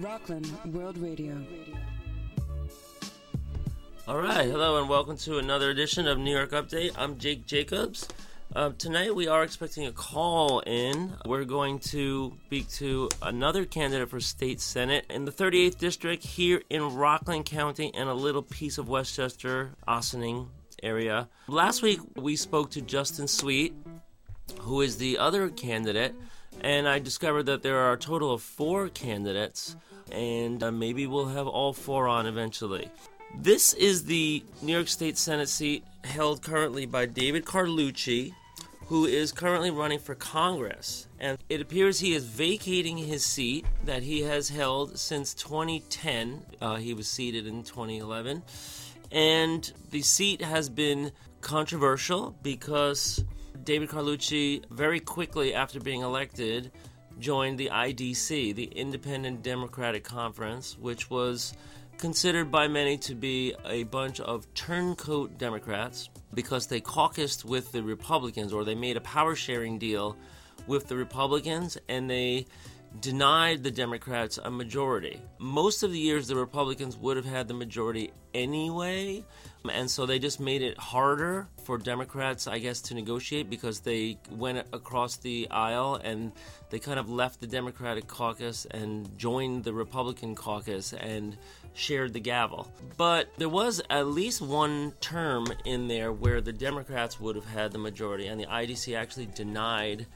Rockland World Radio. All right, hello and welcome to another edition of New York Update. I'm Jake Jacobs. Uh, tonight we are expecting a call in. We're going to speak to another candidate for state senate in the 38th district here in Rockland County and a little piece of Westchester, Ossining area. Last week we spoke to Justin Sweet, who is the other candidate, and I discovered that there are a total of four candidates, and uh, maybe we'll have all four on eventually. This is the New York State Senate seat held currently by David Carlucci, who is currently running for Congress. And it appears he is vacating his seat that he has held since 2010. Uh, he was seated in 2011. And the seat has been controversial because David Carlucci, very quickly after being elected, joined the IDC, the Independent Democratic Conference, which was considered by many to be a bunch of turncoat Democrats because they caucused with the Republicans or they made a power sharing deal with the Republicans and they denied the Democrats a majority. Most of the years, the Republicans would have had the majority anyway, and so they just made it harder for Democrats, I guess, to negotiate because they went across the aisle and they kind of left the Democratic caucus and joined the Republican caucus and shared the gavel. But there was at least one term in there where the Democrats would have had the majority, and the IDC actually denied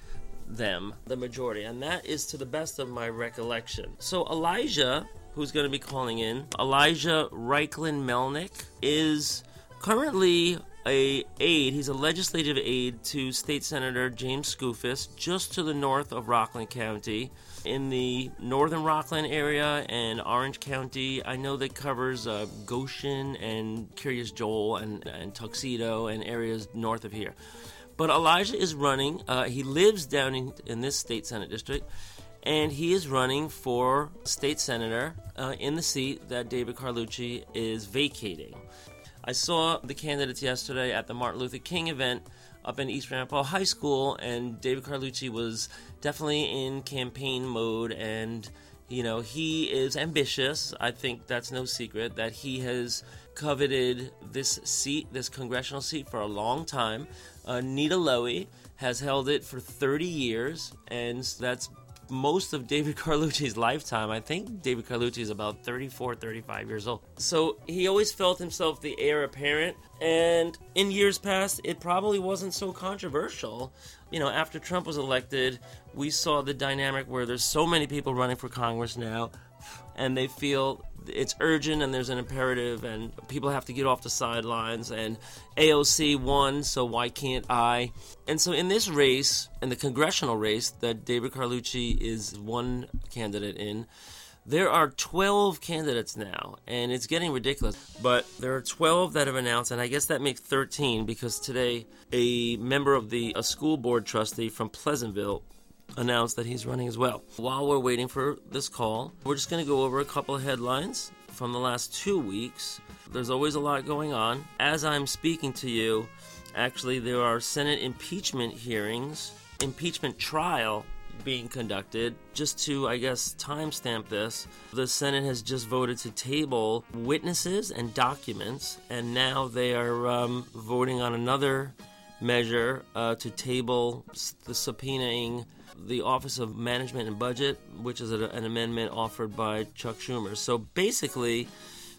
them the majority, and that is to the best of my recollection. So Elijah, who's going to be calling in, Elijah Reichlin Melnick, is currently a aide. He's a legislative aide to State Senator James Skoufis, just to the north of Rockland County, in the northern Rockland area and Orange County. I know that covers uh, Goshen and Kiryas Joel and, and Tuxedo and areas north of here. But Elijah is running. Uh, he lives down in, in this state senate district, and he is running for state senator uh, in the seat that David Carlucci is vacating. I saw the candidates yesterday at the Martin Luther King event up in East Ramapo High School, and David Carlucci was definitely in campaign mode and you know, he is ambitious. I think that's no secret that he has coveted this seat, this congressional seat, for a long time. Uh, Nita Lowey has held it for 30 years, and that's most of David Carlucci's lifetime. I think David Carlucci is about 34, 35 years old. So he always felt himself the heir apparent, and in years past, it probably wasn't so controversial. You know, after Trump was elected, we saw the dynamic where there's so many people running for Congress now, and they feel it's urgent and there's an imperative and people have to get off the sidelines and AOC won so why can't I? And so in this race in the congressional race that David Carlucci is one candidate in there are 12 candidates now and it's getting ridiculous. But there are 12 that have announced and I guess that makes 13 because today a member of the a school board trustee from Pleasantville announced that he's running as well. While we're waiting for this call, we're just going to go over a couple of headlines from the last two weeks. There's always a lot going on. As I'm speaking to you, actually, there are Senate impeachment hearings, impeachment trial being conducted. Just to, I guess, timestamp this, the Senate has just voted to table witnesses and documents, and now they are um, voting on another measure uh, to table the subpoenaing the Office of Management and Budget, which is a, an amendment offered by Chuck Schumer. So basically,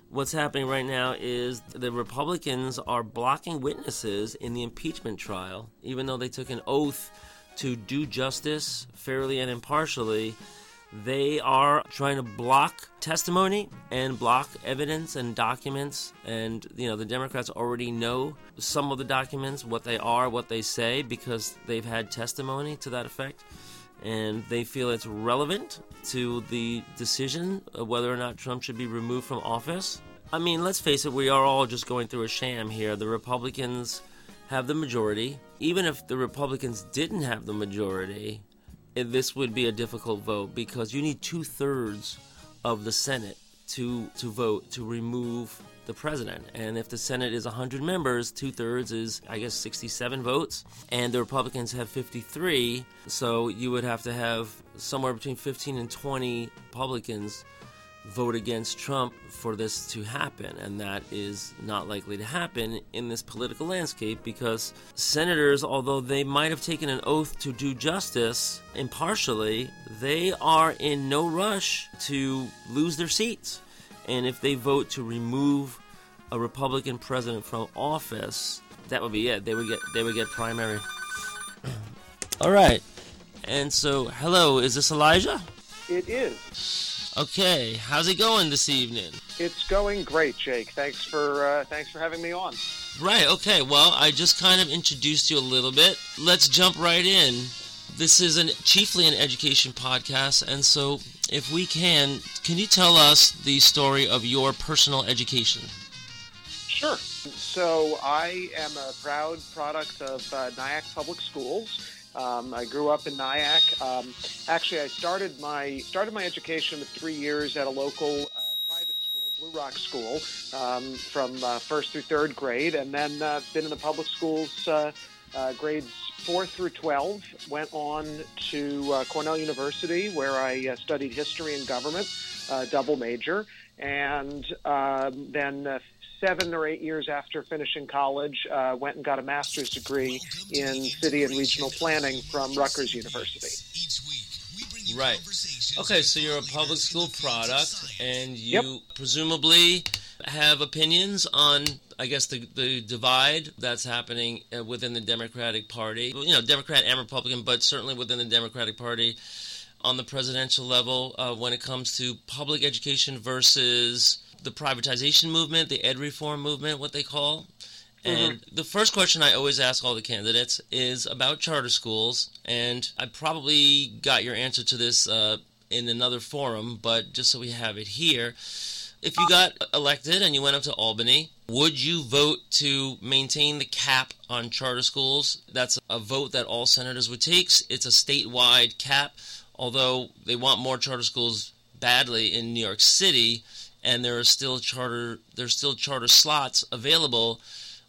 what's happening right now is the Republicans are blocking witnesses in the impeachment trial, even though they took an oath to do justice fairly and impartially. They are trying to block testimony and block evidence and documents. And, you know, the Democrats already know some of the documents, what they are, what they say, because they've had testimony to that effect and they feel it's relevant to the decision of whether or not Trump should be removed from office. I mean, let's face it, we are all just going through a sham here. The Republicans have the majority. Even if the Republicans didn't have the majority, this would be a difficult vote because you need two thirds of the Senate to to vote to remove the president. And if the Senate is 100 members, two thirds is, I guess, 67 votes, and the Republicans have 53. So you would have to have somewhere between 15 and 20 Republicans vote against Trump for this to happen, and that is not likely to happen in this political landscape because senators, although they might have taken an oath to do justice impartially, they are in no rush to lose their seats. And if they vote to remove a Republican president from office, that would be it. They would get they would get primary. All right. And so, hello, is this Elijah? It is. Okay, how's it going this evening? It's going great, Jake. Thanks for uh, thanks for having me on. Right. Okay. Well, I just kind of introduced you a little bit. Let's jump right in. This is an chiefly an education podcast, and so if we can, can you tell us the story of your personal education? Sure. So I am a proud product of uh, Nyack Public Schools. Um, I grew up in Nyack. Um, actually, I started my started my education with three years at a local uh, private school, Blue Rock School, um, from uh, first through third grade, and then uh, been in the public schools uh, uh, grades four through twelve. Went on to uh, Cornell University, where I studied history and government, double major, and um, then seven or eight years after finishing college, uh, went and got a master's degree in city and regional planning from Rutgers University. Right. Okay, so you're a public school product, and you yep. presumably have opinions on, I guess, the, the divide that's happening uh, within the Democratic Party. You know, Democrat and Republican, but certainly within the Democratic Party on the presidential level uh, when it comes to public education versus the privatization movement, the ed reform movement, what they call. And mm-hmm. the first question I always ask all the candidates is about charter schools. And I probably got your answer to this uh, in another forum, but just so we have it here. If you got elected and you went up to Albany, would you vote to maintain the cap on charter schools? That's a vote that all senators would take. It's a statewide cap, although they want more charter schools badly in New York City and there are still charter there's still charter slots available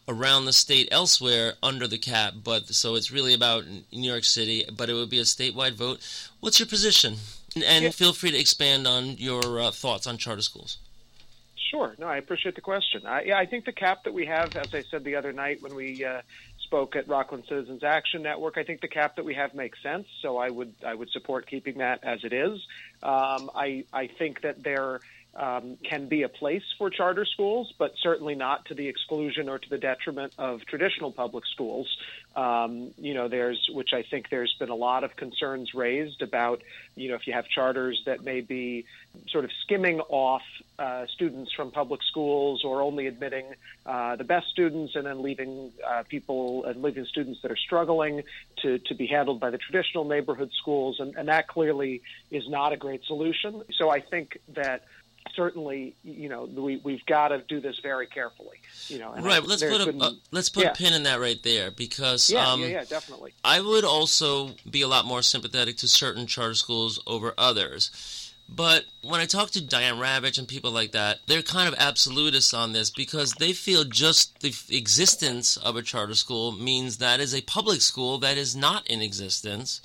around the state elsewhere under the cap but so it's really about New York City but it would be a statewide vote what's your position and, and feel free to expand on your uh, thoughts on charter schools Sure. No, I appreciate the question. I, yeah, I think the cap that we have, as I said the other night when we uh, spoke at Rockland Citizens Action Network, I think the cap that we have makes sense. So I would I would support keeping that as it is. Um, I I think that there um, can be a place for charter schools, but certainly not to the exclusion or to the detriment of traditional public schools. Um, you know, there's, which I think there's been a lot of concerns raised about, you know, if you have charters that may be sort of skimming off uh, students from public schools or only admitting uh, the best students and then leaving uh, people and leaving students that are struggling to, to be handled by the traditional neighborhood schools. And, and that clearly is not a great solution. So I think that certainly, you know, we we've got to do this very carefully. You know, right. I, let's put a uh, let's put yeah. a pin in that right there because yeah, um, yeah, yeah, definitely. I would also be a lot more sympathetic to certain charter schools over others. But when I talk to Diane Ravitch and people like that, they're kind of absolutists on this because they feel just the existence of a charter school means that is a public school that is not in existence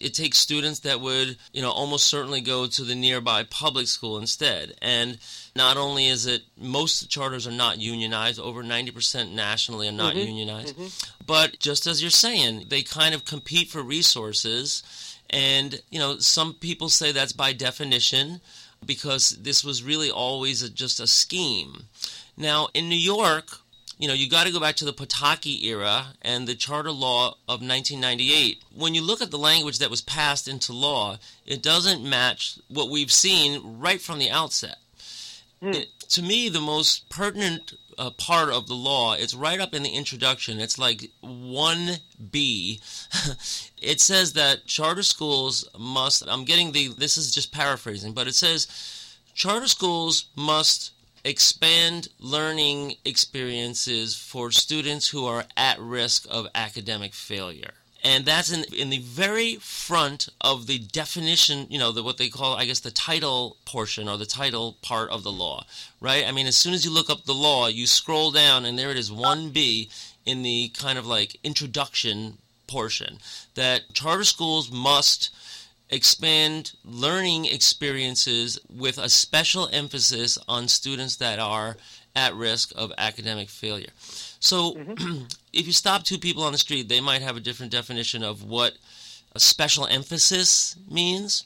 it takes students that would, you know, almost certainly go to the nearby public school instead. And not only is it most charters are not unionized, over 90% nationally are not mm-hmm. unionized, mm-hmm. but just as you're saying, they kind of compete for resources. And, you know, some people say that's by definition because this was really always a, just a scheme. Now, in New York, you know, you got to go back to the Pataki era and the charter law of 1998. When you look at the language that was passed into law, it doesn't match what we've seen right from the outset. Mm. It, to me, the most pertinent uh, part of the law. It's right up in the introduction. It's like 1B. it says that charter schools must, I'm getting the, this is just paraphrasing, but it says charter schools must expand learning experiences for students who are at risk of academic failure. And that's in, in the very front of the definition, you know, the, what they call, I guess, the title portion or the title part of the law, right? I mean, as soon as you look up the law, you scroll down and there it is 1B in the kind of like introduction portion that charter schools must expand learning experiences with a special emphasis on students that are at risk of academic failure. So, mm-hmm. if you stop two people on the street, they might have a different definition of what a special emphasis means.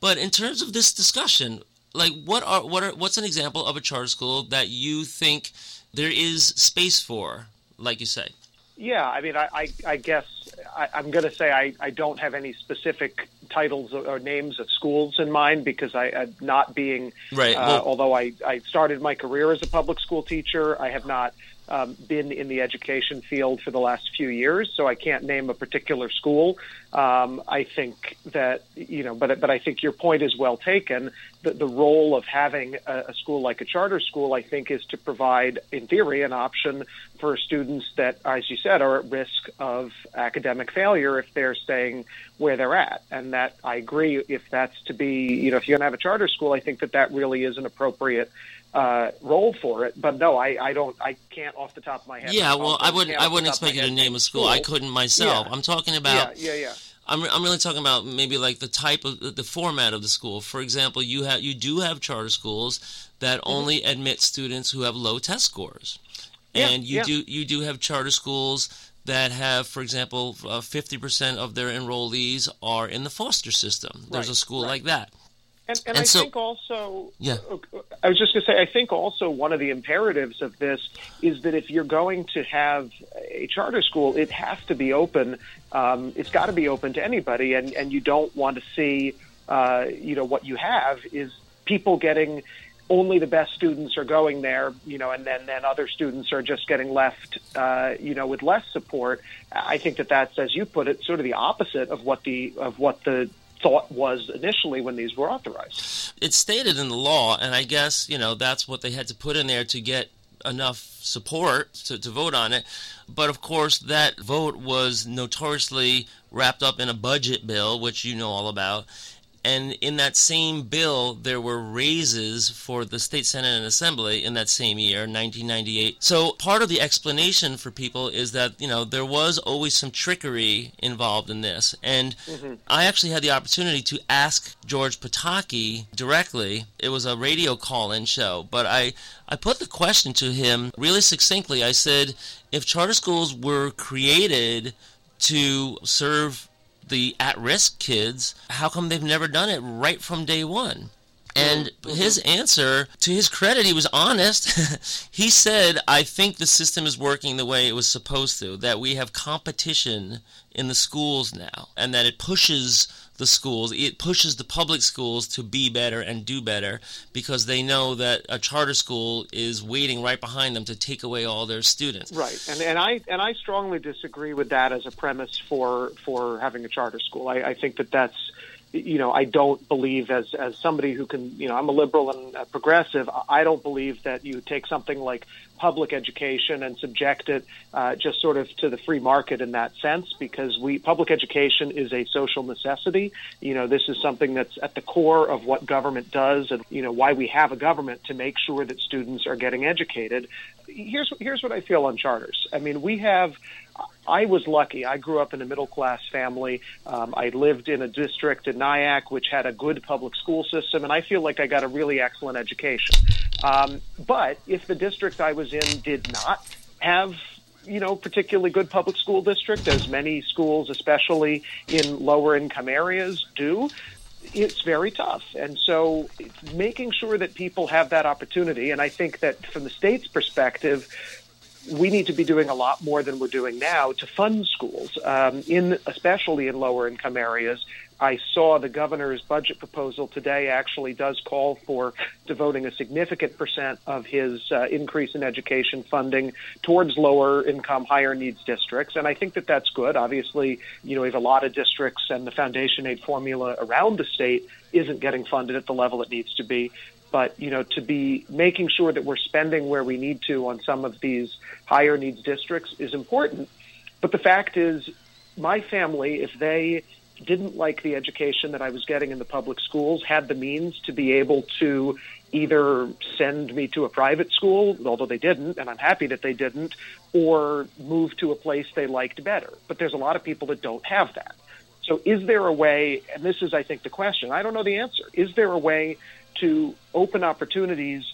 But in terms of this discussion, like what are what are what's an example of a charter school that you think there is space for, like you say? Yeah, I mean, I, I, I guess I, am going to say I, I don't have any specific titles or, or names of schools in mind because I, am not being, right. Uh, well, although I, I started my career as a public school teacher, I have not um, been in the education field for the last few years, so I can't name a particular school. Um, I think that you know, but but I think your point is well taken. The, the role of having a, a school like a charter school, I think, is to provide, in theory, an option for students that, as you said, are at risk of academic failure if they're staying where they're at. And that I agree. If that's to be, you know, if you're going to have a charter school, I think that that really is an appropriate uh, role for it. But no, I, I don't. I can't off the top of my head. Yeah, well, I wouldn't. I wouldn't expect you to name a school. I couldn't myself. Yeah. I'm talking about. Yeah, yeah, yeah. I'm, I'm really talking about maybe like the type of the format of the school. For example, you have you do have charter schools that mm-hmm. only admit students who have low test scores, yeah, and you yeah. do you do have charter schools that have, for example, uh, 50% of their enrollees are in the foster system. There's right, a school right. like that. And, and, And I so- think also, Yeah. I was just going to say, I think also one of the imperatives of this is that if you're going to have a charter school, it has to be open. Um, it's got to be open to anybody, and, and you don't want to see, uh, you know, what you have is people getting only the best students are going there, you know, and then, then other students are just getting left, uh, you know, with less support. I think that that's, as you put it, sort of the opposite of what the of what the thought was initially when these were authorized. It's stated in the law, and I guess you know that's what they had to put in there to get enough support to, to vote on it. But of course, that vote was notoriously wrapped up in a budget bill, which you know all about. And in that same bill, there were raises for the state senate and assembly in that same year, 1998. So part of the explanation for people is that you know there was always some trickery involved in this. And mm-hmm. I actually had the opportunity to ask George Pataki directly. It was a radio call-in show, but I I put the question to him really succinctly. I said, if charter schools were created to serve the at-risk kids, how come they've never done it right from day one? And his answer, to his credit, he was honest. he said, I think the system is working the way it was supposed to, that we have competition in the schools now, and that it pushes the schools, it pushes the public schools to be better and do better because they know that a charter school is waiting right behind them to take away all their students. Right, and and I and I strongly disagree with that as a premise for for having a charter school. I, I think that that's you know I don't believe as as somebody who can you know I'm a liberal and a progressive. I don't believe that you take something like public education and subject it uh, just sort of to the free market in that sense because we public education is a social necessity. You know this is something that's at the core of what government does and you know why we have a government to make sure that students are getting educated. Here's here's what I feel on charters. I mean we have I was lucky. I grew up in a middle class family. Um, I lived in a district in Nyack which had a good public school system, and I feel like I got a really excellent education. Um, but if the district I was in did not have you know, particularly good public school district, as many schools, especially in lower income areas, do, it's very tough. And so making sure that people have that opportunity. And I think that from the state's perspective, we need to be doing a lot more than we're doing now to fund schools, um, in especially in lower income areas. I saw the governor's budget proposal today actually does call for devoting a significant percent of his uh, increase in education funding towards lower income, higher needs districts. And I think that that's good. Obviously, you know, we have a lot of districts and the foundation aid formula around the state isn't getting funded at the level it needs to be but you know to be making sure that we're spending where we need to on some of these higher needs districts is important. But the fact is my family if they didn't like the education that I was getting in the public schools had the means to be able to either send me to a private school although they didn't and I'm happy that they didn't or move to a place they liked better. But there's a lot of people that don't have that. So, is there a way, and this is, I think, the question, I don't know the answer, is there a way to open opportunities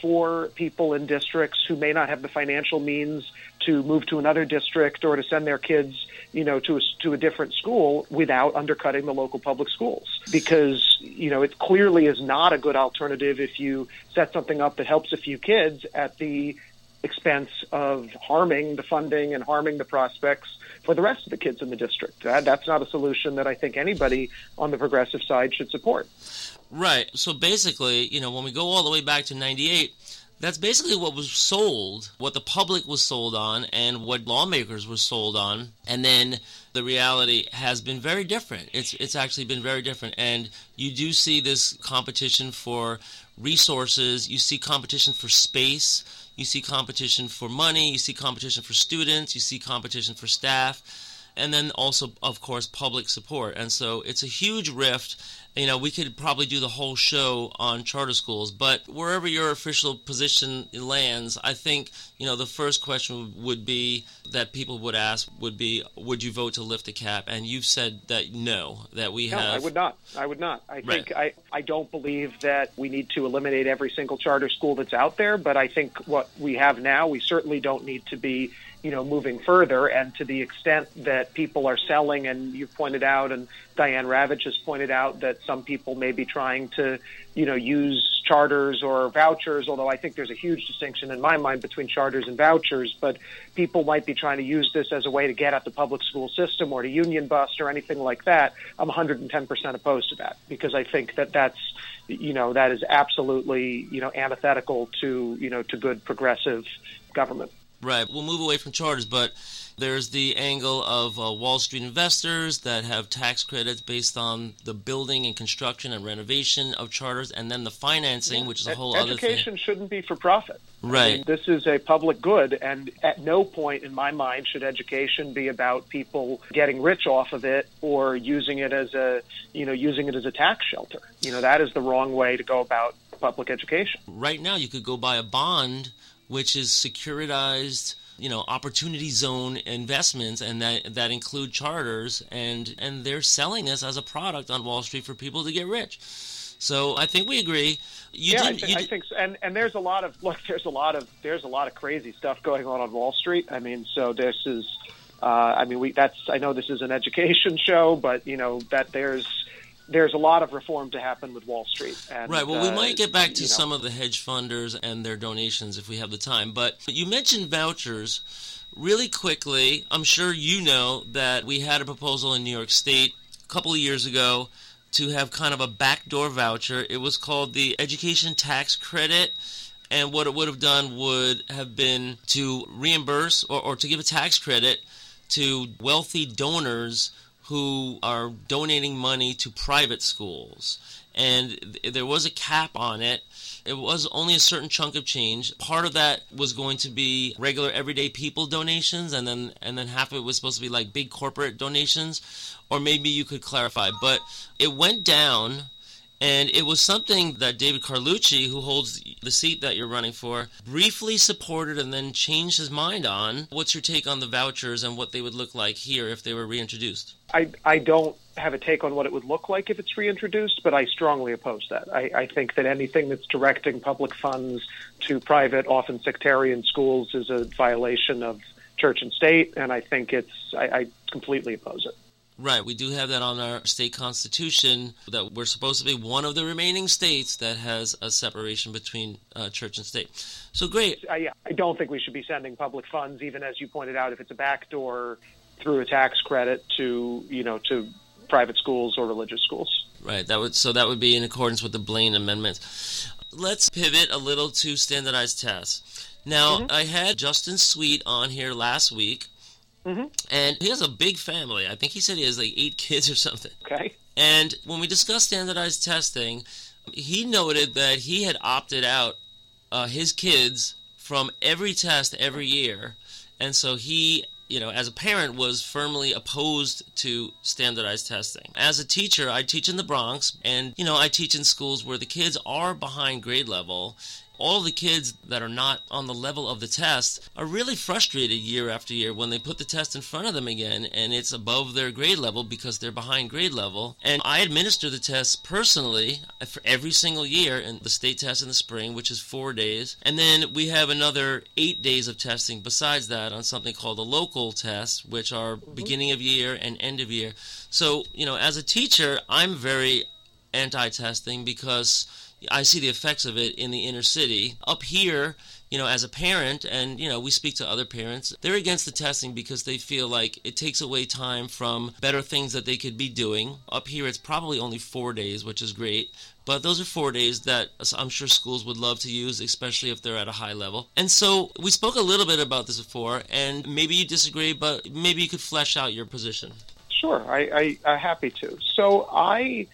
for people in districts who may not have the financial means to move to another district or to send their kids, you know, to a, to a different school without undercutting the local public schools. Because, you know, it clearly is not a good alternative if you set something up that helps a few kids at the expense of harming the funding and harming the prospects for the rest of the kids in the district. That, that's not a solution that I think anybody on the progressive side should support. Right. So basically, you know, when we go all the way back to 98, that's basically what was sold, what the public was sold on, and what lawmakers were sold on. And then the reality has been very different. It's it's actually been very different, and you do see this competition for resources. You see competition for space. You see competition for money. You see competition for students. You see competition for staff and then also, of course, public support. And so it's a huge rift. You know, we could probably do the whole show on charter schools, but wherever your official position lands, I think, you know, the first question would be that people would ask would be, would you vote to lift the cap? And you've said that no, that we no, have. I would not. I would not. I think I, I don't believe that we need to eliminate every single charter school that's out there, but I think what we have now, we certainly don't need to be, you know, moving further. And to the extent that people are selling, and you've pointed out, and Diane Ravitch has pointed out that some people may be trying to, you know, use charters or vouchers, although I think there's a huge distinction in my mind between charters and vouchers, but people might be trying to use this as a way to get at the public school system or to union bust or anything like that. I'm 110% opposed to that because I think that that's, you know, that is absolutely, you know, antithetical to, you know, to good progressive government. Right. We'll move away from charters, but there's the angle of uh, Wall Street investors that have tax credits based on the building and construction and renovation of charters, and then the financing, which is a whole other thing. Education shouldn't be for profit. I Right. mean, this is a public good, and at no point in my mind should education be about people getting rich off of it or using it as a, you know, using it as a tax shelter. You know, that is the wrong way to go about public education. Right now, you could go buy a bond, which is securitized. You know, opportunity zone investments, and that that include charters, and and they're selling this as a product on Wall Street for people to get rich. So I think we agree. You yeah, I, did, thi- you I think so. And and there's a lot of look. There's a lot of there's a lot of crazy stuff going on on Wall Street. I mean, so this is. Uh, I mean, we that's. I know this is an education show, but you know that there's there's a lot of reform to happen with Wall Street. And, Right. Well, we uh, might get back to you know, some of the hedge funders and their donations if we have the time. But you mentioned vouchers. Really quickly, I'm sure you know that we had a proposal in New York State a couple of years ago to have kind of a backdoor voucher. It was called the Education Tax Credit. And what it would have done would have been to reimburse or, or to give a tax credit to wealthy donors who are donating money to private schools. And th- there was a cap on it. It was only a certain chunk of change. Part of that was going to be regular everyday people donations and then and then half of it was supposed to be like big corporate donations or maybe you could clarify. But it went down and it was something that David Carlucci, who holds the seat that you're running for, briefly supported and then changed his mind on. What's your take on the vouchers and what they would look like here if they were reintroduced? I, I don't have a take on what it would look like if it's reintroduced, but I strongly oppose that. I, I think that anything that's directing public funds to private, often sectarian schools is a violation of church and state, and I think it's I, I completely oppose it. Right, we do have that on our state constitution that we're supposed to be one of the remaining states that has a separation between uh, church and state. So great. I, I don't think we should be sending public funds, even as you pointed out, if it's a backdoor through a tax credit to you know to private schools or religious schools. Right. That would so that would be in accordance with the Blaine Amendment. Let's pivot a little to standardized tests. Now, I had Justin Sweet on here last week, and he has a big family. I think he said he has like eight kids or something. Okay. And when we discussed standardized testing, he noted that he had opted out uh, his kids from every test every year. And so he, you know, as a parent, was firmly opposed to standardized testing. As a teacher, I teach in the Bronx, and, you know, I teach in schools where the kids are behind grade level. All the kids that are not on the level of the test are really frustrated year after year when they put the test in front of them again and it's above their grade level because they're behind grade level. And I administer the test personally for every single year in the state test in the spring, which is four days. And then we have another eight days of testing besides that on something called the local test, which are mm-hmm. beginning of year and end of year. So, you know, as a teacher, I'm very anti testing because I see the effects of it in the inner city. Up here, you know, as a parent, and, you know, we speak to other parents, they're against the testing because they feel like it takes away time from better things that they could be doing. Up here, it's probably only four days, which is great. But those are four days that I'm sure schools would love to use, especially if they're at a high level. And so we spoke a little bit about this before, and maybe you disagree, but maybe you could flesh out your position. Sure, I, I, I'm happy to. So I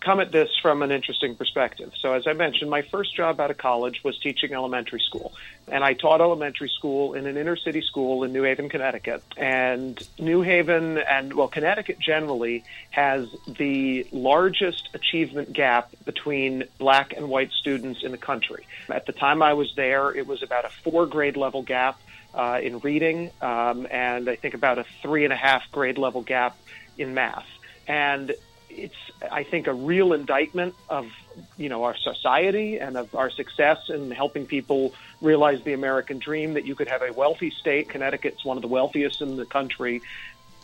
come at this from an interesting perspective. So, as I mentioned, my first job out of college was teaching elementary school. And I taught elementary school in an inner city school in New Haven, Connecticut. And New Haven and, well, Connecticut generally has the largest achievement gap between black and white students in the country. At the time I was there, it was about a four grade level gap uh, in reading, um, and I think about a three and a half grade level gap in math. And it's, I think, a real indictment of you know our society and of our success in helping people realize the American dream that you could have a wealthy state. Connecticut's one of the wealthiest in the country,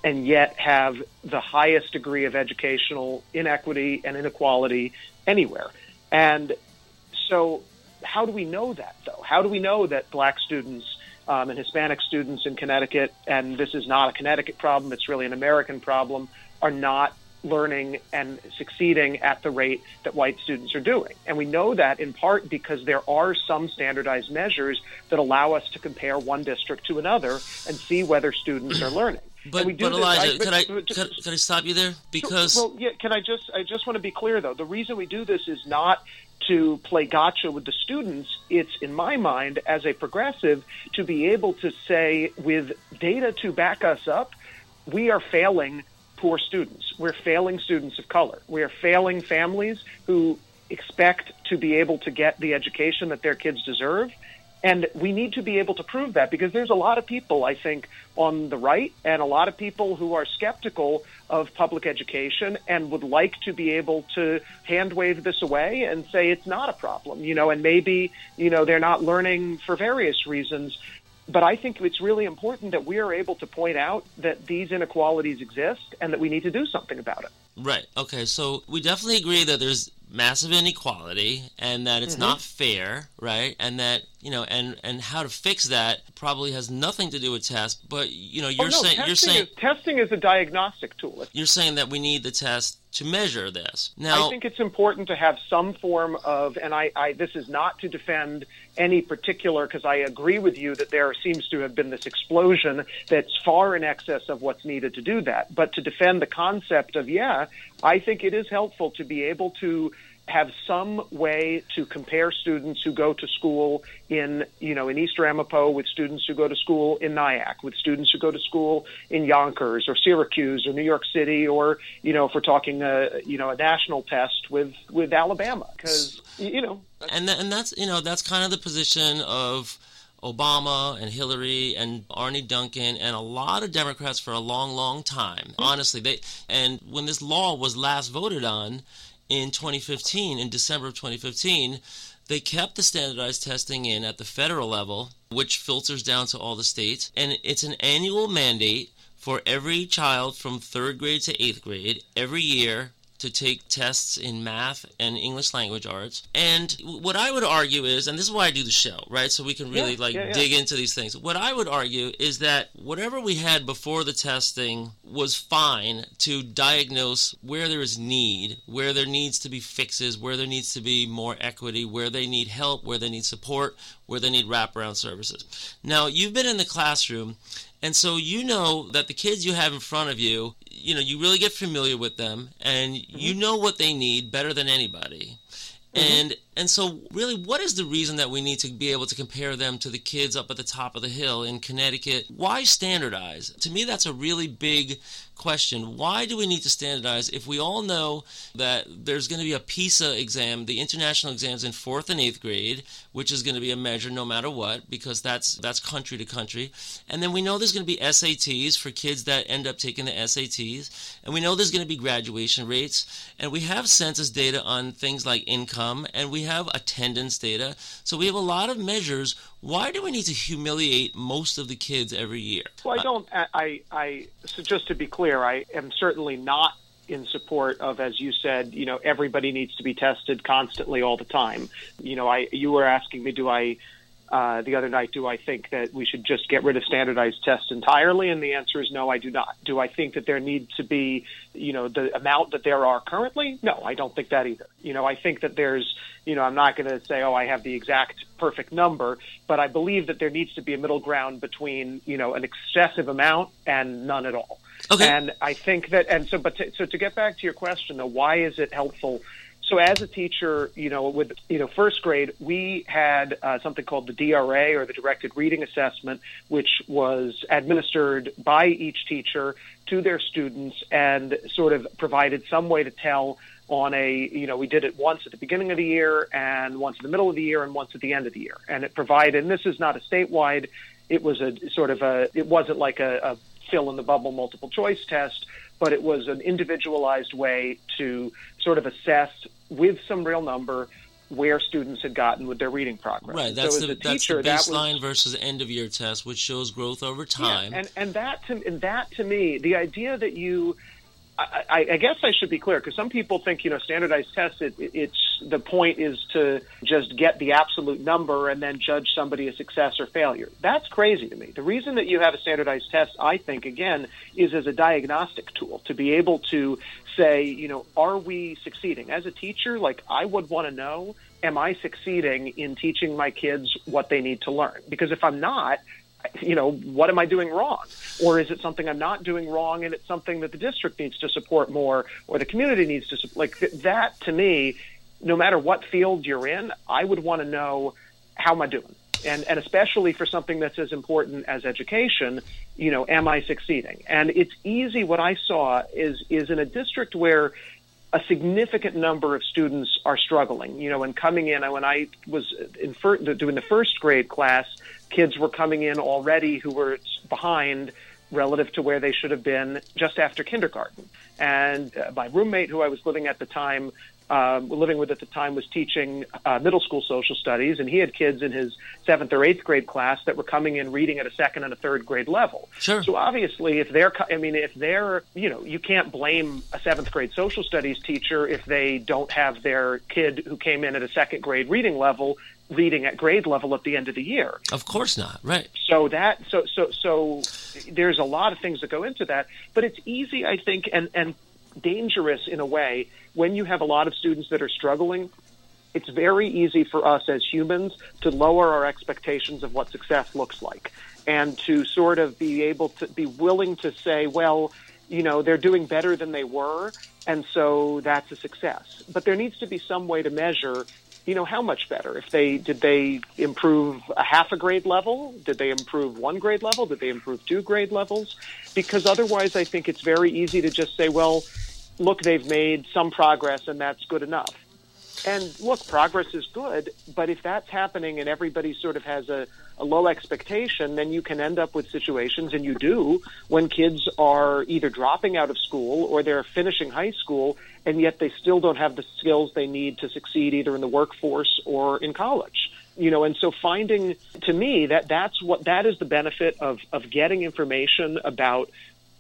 and yet have the highest degree of educational inequity and inequality anywhere. And so, how do we know that though? How do we know that black students um, and Hispanic students in Connecticut, and this is not a Connecticut problem, it's really an American problem, are not learning and succeeding at the rate that white students are doing. And we know that in part because there are some standardized measures that allow us to compare one district to another and see whether students are learning. But, but Elijah, can I, can, can, I stop you there? Because well, yeah, can I just I just want to be clear though. The reason we do this is not to play gotcha with the students. It's in my mind as a progressive to be able to say with data to back us up, we are failing poor students. We're failing students of color. We are failing families who expect to be able to get the education that their kids deserve. And we need to be able to prove that because there's a lot of people, I think, on the right and a lot of people who are skeptical of public education and would like to be able to hand wave this away and say it's not a problem, you know, and maybe, you know, they're not learning for various reasons but I think it's really important that we are able to point out that these inequalities exist and that we need to do something about it. Right. Okay. So we definitely agree that there's massive inequality and that it's mm-hmm. not fair, right? And that you know, and and how to fix that probably has nothing to do with test. But you know, you're oh, no, saying you're saying is, testing is a diagnostic tool. You're saying that we need the test to measure this. Now, I think it's important to have some form of, and I, I this is not to defend any particular, because I agree with you that there seems to have been this explosion that's far in excess of what's needed to do that. But to defend the concept of, yeah, I think it is helpful to be able to have some way to compare students who go to school in, you know, in East Ramapo with students who go to school in Nyack, with students who go to school in Yonkers or Syracuse or New York City, or, you know, if we're talking, a, you know, a national test with, with Alabama, because, you know. And, th- and that's, you know, that's kind of the position of, Obama and Hillary and Arne Duncan and a lot of Democrats for a long, long time. Mm-hmm. Honestly, they and when this law was last voted on, in 2015, in December of 2015, they kept the standardized testing in at the federal level, which filters down to all the states. And it's an annual mandate for every child from third grade to eighth grade every year to take tests in math and English language arts. And what I would argue is, and this is why I do the show, right? So we can really yeah, like yeah, yeah. dig into these things. What I would argue is that whatever we had before the testing was fine to diagnose where there is need, where there needs to be fixes, where there needs to be more equity, where they need help, where they need support, where they need wraparound services. Now, you've been in the classroom and so you know that the kids you have in front of you, you know, you really get familiar with them and mm-hmm. you know what they need better than anybody. Mm-hmm. And And so, really, what is the reason that we need to be able to compare them to the kids up at the top of the hill in Connecticut? Why standardize? To me, that's a really big question why do we need to standardize if we all know that there's going to be a PISA exam, the international exams in fourth and eighth grade, which is going to be a measure no matter what, because that's that's country to country. And then we know there's going to be SATs for kids that end up taking the SATs, and we know there's going to be graduation rates, and we have census data on things like income, and we have attendance data. So we have a lot of measures why do we need to humiliate most of the kids every year? Well, I don't. I, I, so just to be clear, I am certainly not in support of, as you said, you know, everybody needs to be tested constantly all the time. You know, I, you were asking me, do I, uh, the other night, do I think that we should just get rid of standardized tests entirely? And the answer is no, I do not. Do I think that there needs to be, you know, the amount that there are currently? No, I don't think that either. You know, I think that there's, you know, I'm not going to say, oh, I have the exact perfect number, but I believe that there needs to be a middle ground between, you know, an excessive amount and none at all. Okay. And I think that, and so, but to, so to get back to your question, though, why is it helpful? So as a teacher, you know, with you know first grade, we had uh, something called the DRA or the Directed Reading Assessment, which was administered by each teacher to their students and sort of provided some way to tell on a, you know, we did it once at the beginning of the year and once in the middle of the year and once at the end of the year. And it provided, and this is not a statewide, it was a sort of a, it wasn't like a, a fill in the bubble multiple choice test, but it was an individualized way to sort of assess with some real number where students had gotten with their reading progress. Right. That's, so the, teacher, that's the baseline was, versus end of year test, which shows growth over time. Yeah, and and that to and that to me, the idea that you I, I, guess I should be clear because some people think you know standardized tests. It, it's the point is to just get the absolute number and then judge somebody a success or failure. That's crazy to me. The reason that you have a standardized test, I think, again, is as a diagnostic tool to be able to say, you know, are we succeeding as a teacher? Like I would want to know, am I succeeding in teaching my kids what they need to learn? Because if I'm not, you know, what am I doing wrong? Or is it something I'm not doing wrong and it's something that the district needs to support more or the community needs to support? Like that to me, no matter what field you're in, I would want to know how am I doing? And, and especially for something that's as important as education, you know, am I succeeding? And it's easy. What I saw is, is in a district where a significant number of students are struggling. You know, when coming in, when I was in fir- doing the first grade class, kids were coming in already who were behind relative to where they should have been just after kindergarten. And uh, my roommate, who I was living at the time, um, living with at the time was teaching uh, middle school social studies, and he had kids in his seventh or eighth grade class that were coming in reading at a second and a third grade level. Sure. So obviously, if they're, I mean, if they're, you know, you can't blame a seventh grade social studies teacher if they don't have their kid who came in at a second grade reading level reading at grade level at the end of the year. Of course not, right? So that so so so there's a lot of things that go into that, but it's easy, I think, and and dangerous in a way when you have a lot of students that are struggling, it's very easy for us as humans to lower our expectations of what success looks like and to sort of be able to be willing to say, well, you know, they're doing better than they were, and so that's a success. But there needs to be some way to measure, you know, how much better. If they did they improve a half a grade level? Did they improve one grade level? Did they improve two grade levels? Because otherwise, I think it's very easy to just say, well, look, they've made some progress and that's good enough. And look, progress is good, but if that's happening and everybody sort of has a, a low expectation, then you can end up with situations, and you do, when kids are either dropping out of school or they're finishing high school, and yet they still don't have the skills they need to succeed either in the workforce or in college. You know and so finding to me that that's what that is the benefit of of getting information about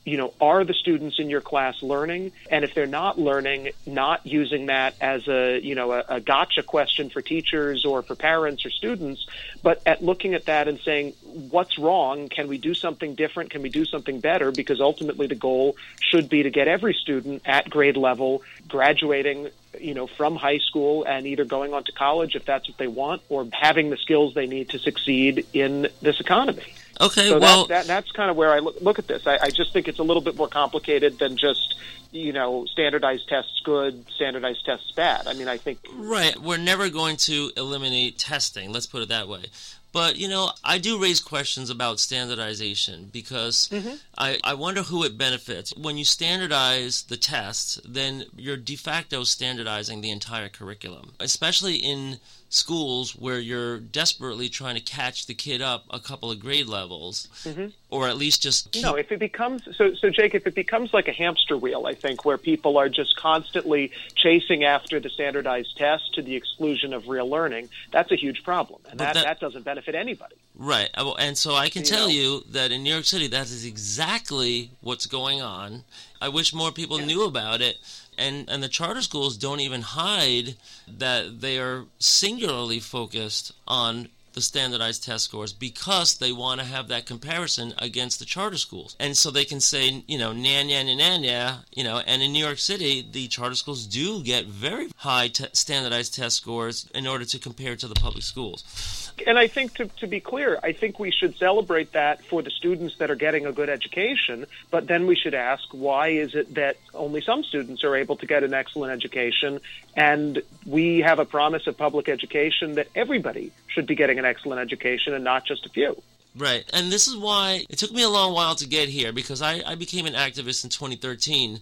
you know, are the students in your class learning? And if they're not learning, not using that as a, you know, a, a, gotcha question for teachers or for parents or students, but at looking at that and saying, what's wrong? Can we do something different? Can we do something better? Because ultimately the goal should be to get every student at grade level graduating you know, from high school and either going on to college if that's what they want or having the skills they need to succeed in this economy. Okay, so well, that, that, that's kind of where I look, look at this. I, I just think it's a little bit more complicated than just you know standardized tests good, standardized tests bad. I mean, I think right. We're never going to eliminate testing. Let's put it that way. But you know, I do raise questions about standardization because mm-hmm. I, I wonder who it benefits. When you standardize the tests, then you're de facto standardizing the entire curriculum, especially in schools where you're desperately trying to catch the kid up a couple of grade levels, mm-hmm. or at least just keep... no. If it becomes so, so Jake, if it becomes like a hamster wheel, I think where people are just constantly chasing after the standardized test to the exclusion of real learning, that's a huge problem, and that, that, that doesn't benefit anybody. Right, and so I can you tell know? you that in New York City, that is exactly what's going on. I wish more people yeah. knew about it and and the charter schools don't even hide that they are singularly focused on the standardized test scores because they want to have that comparison against the charter schools. And so they can say, you know, nan, nan, nan, yeah, you know, and in New York City, the charter schools do get very high t- standardized test scores in order to compare to the public schools. And I think to, to be clear, I think we should celebrate that for the students that are getting a good education, but then we should ask why is it that only some students are able to get an excellent education and we have a promise of public education that everybody should be getting an excellent education and not just a few. Right. And this is why it took me a long while to get here because I, I became an activist in 2013.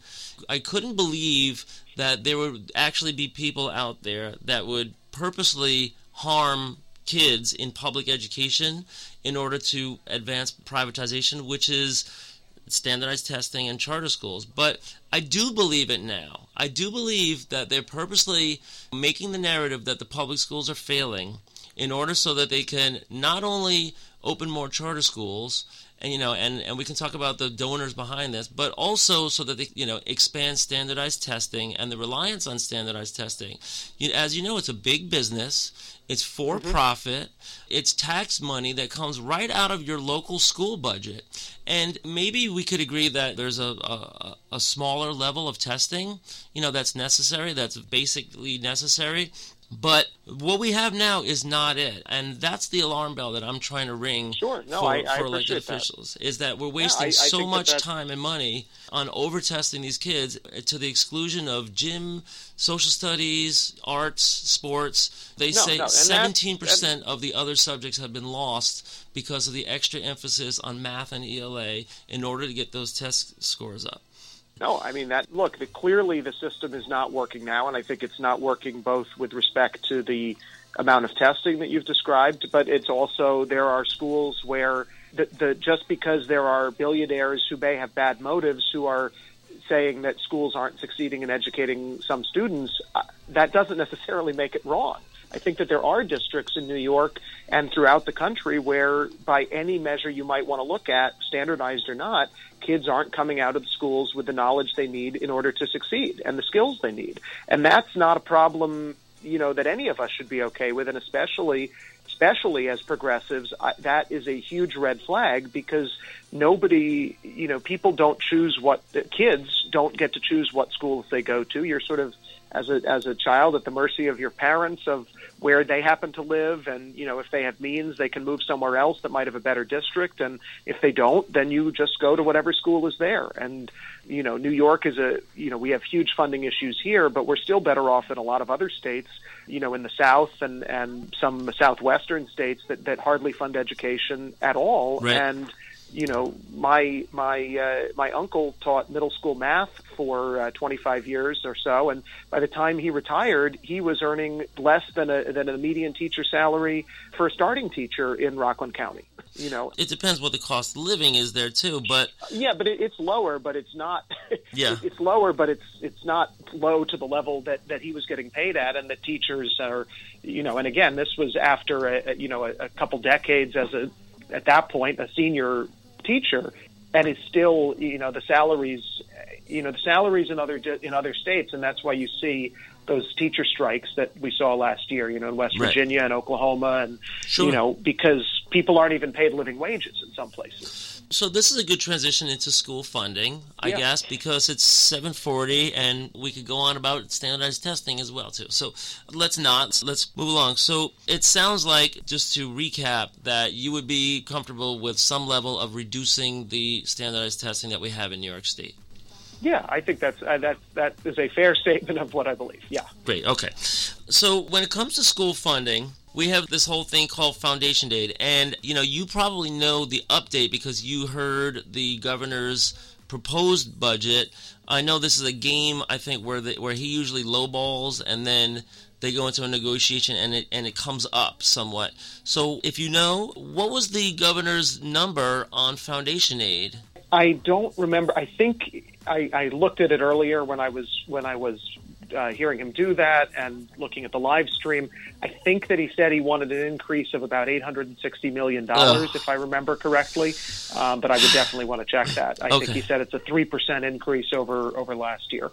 I couldn't believe that there would actually be people out there that would purposely harm kids in public education in order to advance privatization, which is standardized testing and charter schools. But I do believe it now. I do believe that they're purposely making the narrative that the public schools are failing in order so that they can not only open more charter schools and you know and and we can talk about the donors behind this but also so that they you know expand standardized testing and the reliance on standardized testing you, as you know it's a big business it's for mm-hmm. profit it's tax money that comes right out of your local school budget and maybe we could agree that there's a, a, a smaller level of testing you know that's necessary that's basically necessary but what we have now is not it, and that's the alarm bell that I'm trying to ring sure. no, for, I, I for elected officials. Is that we're wasting yeah, I, so much that time and money on overtesting these kids eh, to the exclusion of gym, social studies, arts, sports. They no, say no, 17% of the other subjects have been lost because of the extra emphasis on math and ELA in order to get those test scores up. No, I mean that. Look, the, clearly the system is not working now, and I think it's not working both with respect to the amount of testing that you've described, but it's also there are schools where the, the just because there are billionaires who may have bad motives who are saying that schools aren't succeeding in educating some students, uh, that doesn't necessarily make it wrong. I think that there are districts in New York and throughout the country where, by any measure you might want to look at, standardized or not, kids aren't coming out of the schools with the knowledge they need in order to succeed and the skills they need. And that's not a problem, you know, that any of us should be okay with, and especially especially as progressives, I, that is a huge red flag because nobody, you know, people don't choose what kids don't get to choose what schools they go to. You're sort of as a as a child at the mercy of your parents of where they happen to live. And you know if they have means they can move somewhere else that might have a better district. And if they don't then you just go to whatever school is there. And you know New York is a you know we have huge funding issues here but we're still better off than a lot of other states you know in the south and and some southwestern states that that hardly fund education at all. Right. and you know, my my uh, my uncle taught middle school math for uh, 25 years or so, and by the time he retired, he was earning less than a than a median teacher salary for a starting teacher in Rockland County. You know, it depends what the cost of living is there too, but yeah, but it, it's lower, but it's not. Yeah, it's lower, but it's it's not low to the level that that he was getting paid at, and that teachers are, you know, and again, this was after a, you know a, a couple decades as a at that point a senior teacher, and it's still you know the salaries, you know the salaries in other in other states, and that's why you see those teacher strikes that we saw last year, you know, in West right. Virginia and Oklahoma, and sure. you know because people aren't even paid living wages in some places. So this is a good transition into school funding, I Yeah. guess, because it's 740 and we could go on about standardized testing as well too. So let's not. Let's move along. So it sounds like just to recap that you would be comfortable with some level of reducing the standardized testing that we have in New York State. Yeah, I think that's uh, that that is a fair statement of what I believe. Yeah. Great. Okay. So when it comes to school funding, we have this whole thing called foundation aid, and you know you probably know the update because you heard the governor's proposed budget. I know this is a game I think where the, where he usually lowballs and then they go into a negotiation and it and it comes up somewhat. So if you know, what was the governor's number on foundation aid? I don't remember. I think I, I looked at it earlier when I was when I was uh, hearing him do that and looking at the live stream. I think that he said he wanted an increase of about eight hundred and sixty million dollars, Ugh. if I remember correctly. Um, but I would definitely want to check that. I Okay. think he said it's a three percent increase over over last year.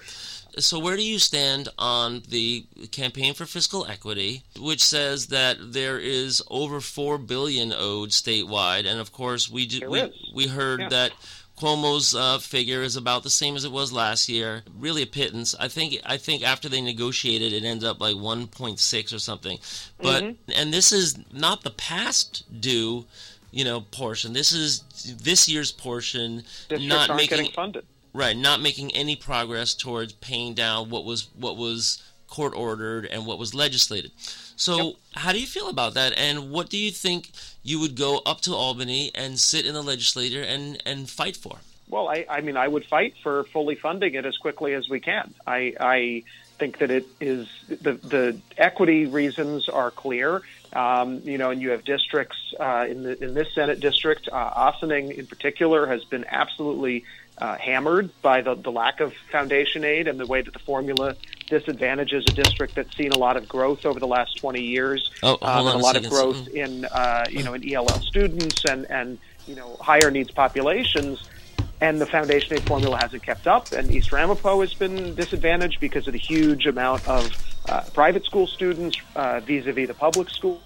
So where do you stand on the campaign for fiscal equity, which says that there is over four billion owed statewide, and of course we do, we, we heard Yeah. that Cuomo's uh, figure is about the same as it was last year, really a pittance. I think I think after they negotiated, it ends up like 1.6 or something. But Mm-hmm. and this is not the past due, you know, portion. This is this year's portion, Districts not making funded. Right, not making any progress towards paying down what was what was court ordered and what was legislated. So, Yep. how do you feel about that? And what do you think you would go up to Albany and sit in the legislature and and fight for? Well, I, I mean, I would fight for fully funding it as quickly as we can. I, I think that it is the the equity reasons are clear. Um, you know, and you have districts uh, in the in this Senate district. Uh, Ossining, in particular, has been absolutely uh, hammered by the, the lack of foundation aid and the way that the formula disadvantages a district that's seen a lot of growth over the last 20 years. Oh, um, and a a lot of growth in uh, you know in ELL students and and you know higher needs populations. And the foundation aid formula hasn't kept up. And East Ramapo has been disadvantaged because of the huge amount of uh, private school students uh, vis-a-vis the public school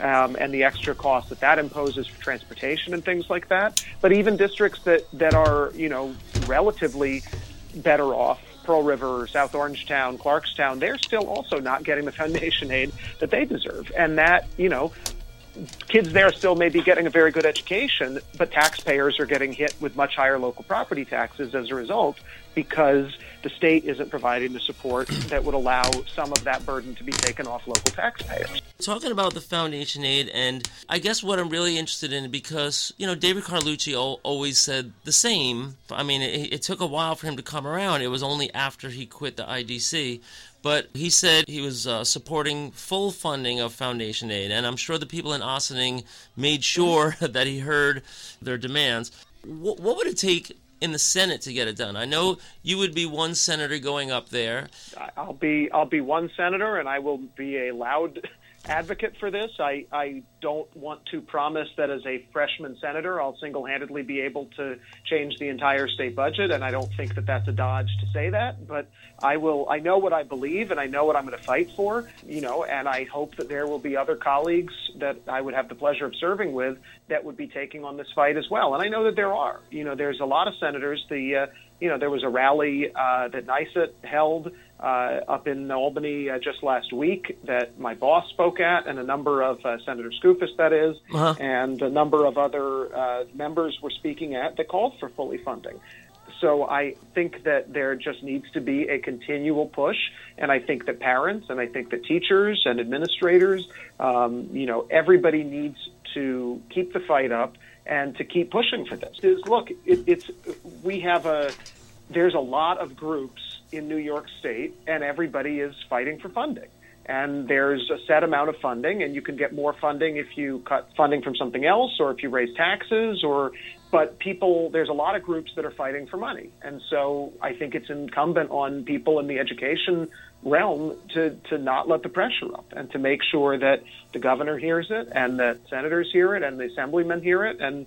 um, and the extra cost that that imposes for transportation and things like that. But even districts that that are you know relatively better off Pearl River, South Orangetown, Clarkstown, they're still also not getting the foundation aid that they deserve. And that, you know, kids there still may be getting a very good education, but taxpayers are getting hit with much higher local property taxes as a result because the state isn't providing the support that would allow some of that burden to be taken off local taxpayers. Talking about the foundation aid, and I guess what I'm really interested in because you know David Carlucci al- always said the same. I mean, it, it took a while for him to come around. It was only after he quit the IDC. But he said he was uh, supporting full funding of foundation aid, and I'm sure the people in Ossining made sure that he heard their demands. What would it take in the Senate to get it done? I know you would be one senator going up there. I'll be I'll be one senator, and I will be a loud advocate for this. I, I don't want to promise that as a freshman senator, I'll single-handedly be able to change the entire state budget, and I don't think that that's a dodge to say that. But I will. I know what I believe, and I know what I'm going to fight for. You know, and I hope that there will be other colleagues that I would have the pleasure of serving with that would be taking on this fight as well. And I know that there are. You know, there's a lot of senators. The uh, you know, there was a rally uh, that NISA held uh, up in Albany uh, just last week that my boss spoke at, and a number of uh, Senator Skoufis, that is, Uh-huh. and a number of other uh, members were speaking at that called for fully funding. So I think that there just needs to be a continual push, and I think that parents, and I think that teachers and administrators, um, you know, everybody needs to keep the fight up and to keep pushing for this. Is look, it, it's we have a there's a lot of groups in New York State, and everybody is fighting for funding. And there's a set amount of funding, and you can get more funding if you cut funding from something else, or if you raise taxes, or. But people, there's a lot of groups that are fighting for money, and so I think it's incumbent on people in the education realm to to not let the pressure up, and to make sure that the governor hears it, and that senators hear it, and the assemblymen hear it, and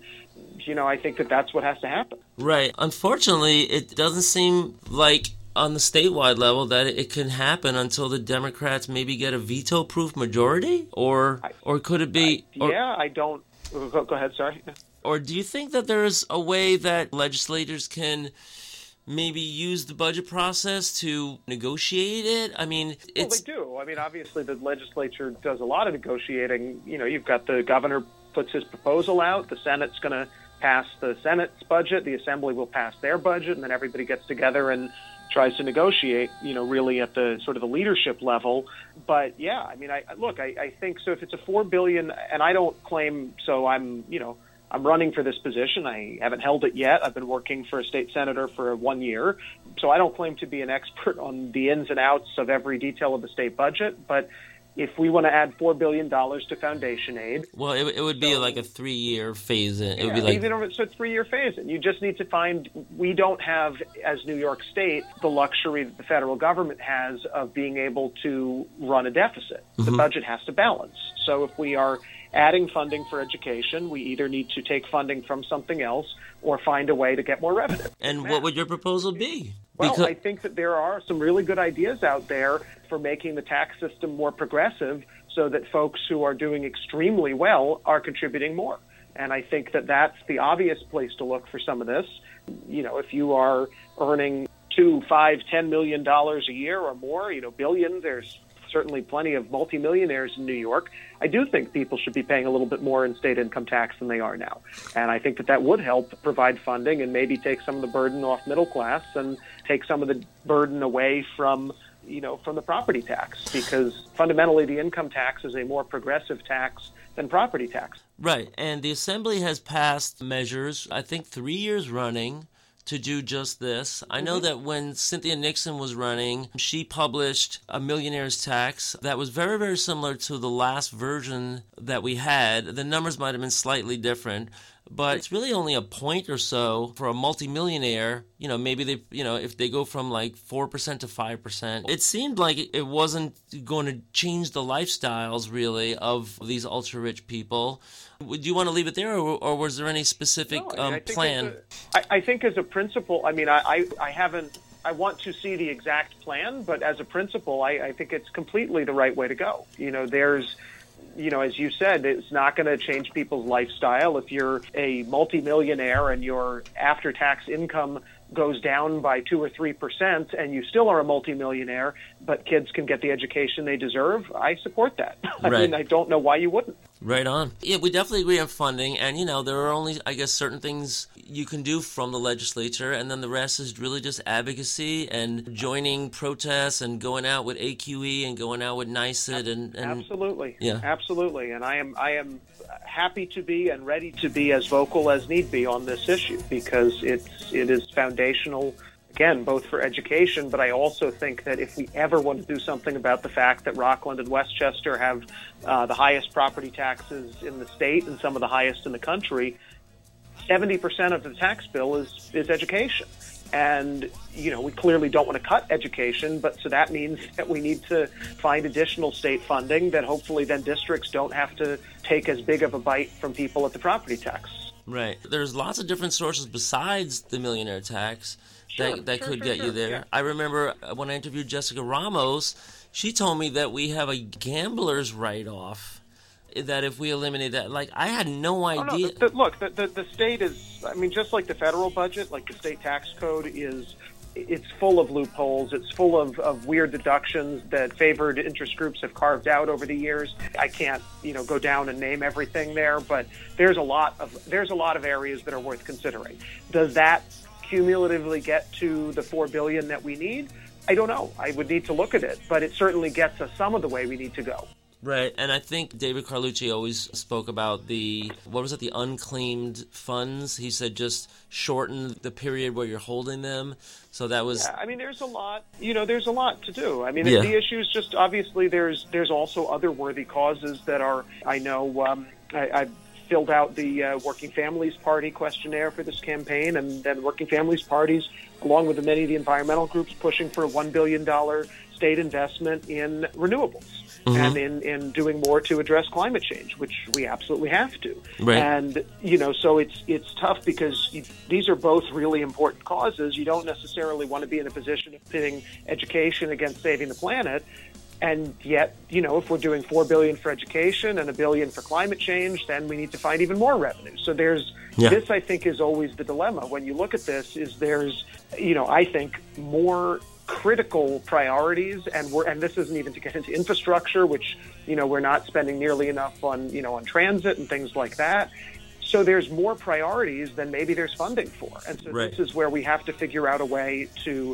you know, I think that that's what has to happen. Right. Unfortunately, it doesn't seem like on the statewide level that it can happen until the Democrats maybe get a veto-proof majority, or or could it be? or- yeah, I don't. Go, go ahead. Sorry. Or do you think that there's a way that legislators can maybe use the budget process to negotiate it? I mean, it's... well, they do. I mean, obviously, the legislature does a lot of negotiating. You know, you've got the governor puts his proposal out, the Senate's going to pass the Senate's budget, the Assembly will pass their budget, and then everybody gets together and tries to negotiate, you know, really at the sort of the leadership level. But yeah, I mean, I look, I, I think so. If it's a four billion, and I don't claim so, I'm, you know, I'm running for this position. I haven't held it yet. I've been working for a state senator for one year, so I don't claim to be an expert on the ins and outs of every detail of the state budget. But if we want to add four billion dollars to foundation aid. Well, it, it would be so, like a three-year phase. In. It yeah, would be like even if it's a three-year phase. In. You just need to find. We don't have, as New York State, the luxury that the federal government has of being able to run a deficit. Mm-hmm. The budget has to balance. So if we are adding funding for education, we either need to take funding from something else or find a way to get more revenue. And what would your proposal be? Well, because... I think that there are some really good ideas out there for making the tax system more progressive so that folks who are doing extremely well are contributing more. And I think that that's the obvious place to look for some of this. You know, if you are earning two, five, ten million dollars a year or more, you know, billion, there's certainly plenty of multimillionaires in New York. I do think people should be paying a little bit more in state income tax than they are now. And I think that that would help provide funding and maybe take some of the burden off middle class and take some of the burden away from you know from the property tax because fundamentally the income tax is a more progressive tax than property tax. Right. And the assembly has passed measures I think 3 years running to do just this. I know mm-hmm. that when Cynthia Nixon was running, she published a millionaire's tax that was very, very similar to the last version that we had. The numbers might have been slightly different, but it's really only a point or so for a multimillionaire. You know, maybe they, you know, if they go from like 4% to 5%, it seemed like it wasn't going to change the lifestyles really of these ultra rich people. Would you want to leave it there, or, or was there any specific no, I mean, um, plan? A, I, I think as a principle, I mean, I, I, I haven't I want to see the exact plan, but as a principle, I, I think it's completely the right way to go. You know, there's you know, as you said, it's not going to change people's lifestyle. If you're a multimillionaire and your after tax income goes down by two or three percent and you still are a multimillionaire, but kids can get the education they deserve, I support that. I right. mean, I don't know why you wouldn't. Right on. Yeah, we definitely agree on funding, and you know, there are only, I guess, certain things you can do from the legislature, and then the rest is really just advocacy and joining protests and going out with AQE and going out with NYSUT and, and absolutely, yeah, absolutely. And I am, I am happy to be and ready to be as vocal as need be on this issue because it's, it is foundational again, both for education, but I also think that if we ever want to do something about the fact that Rockland and Westchester have uh, the highest property taxes in the state and some of the highest in the country, 70% of the tax bill is, is education. And, you know, we clearly don't want to cut education, but so that means that we need to find additional state funding that hopefully then districts don't have to take as big of a bite from people at the property tax. Right. There's lots of different sources besides the millionaire tax sure, that, that sure, could sure, get you there. Yeah. I remember when I interviewed Jessica Ramos, she told me that we have a gambler's write off. That if we eliminate that, like I had no idea. Oh, no, the, the, look, the, the the state is. I mean, just like the federal budget, like the state tax code is it's full of loopholes. It's full of, of weird deductions that favored interest groups have carved out over the years. I can't, you know, go down and name everything there, but there's a lot of there's a lot of areas that are worth considering. Does that cumulatively get to the four billion that we need? I don't know. I would need to look at it, but it certainly gets us some of the way we need to go. Right, and I think David Carlucci always spoke about the what was it, the unclaimed funds. He said just shorten the period where you're holding them. So that was. Yeah, I mean, there's a lot. You know, there's a lot to do. I mean, yeah. the issue is just obviously there's there's also other worthy causes that are. I know um, I, I've filled out the uh, Working Families Party questionnaire for this campaign, and then Working Families Parties, along with the many of the environmental groups, pushing for a one billion dollar state investment in renewables mm-hmm. and in, in doing more to address climate change, which we absolutely have to. Right. And you know, so it's it's tough because you, these are both really important causes. You don't necessarily want to be in a position of pitting education against saving the planet. And yet, you know, if we're doing four billion for education and a billion for climate change, then we need to find even more revenue. So there's yeah. this. I think is always the dilemma when you look at this. Is there's, you know, I think more critical priorities and we're and this isn't even to get into infrastructure which you know we're not spending nearly enough on you know on transit and things like that so there's more priorities than maybe there's funding for and so right. this is where we have to figure out a way to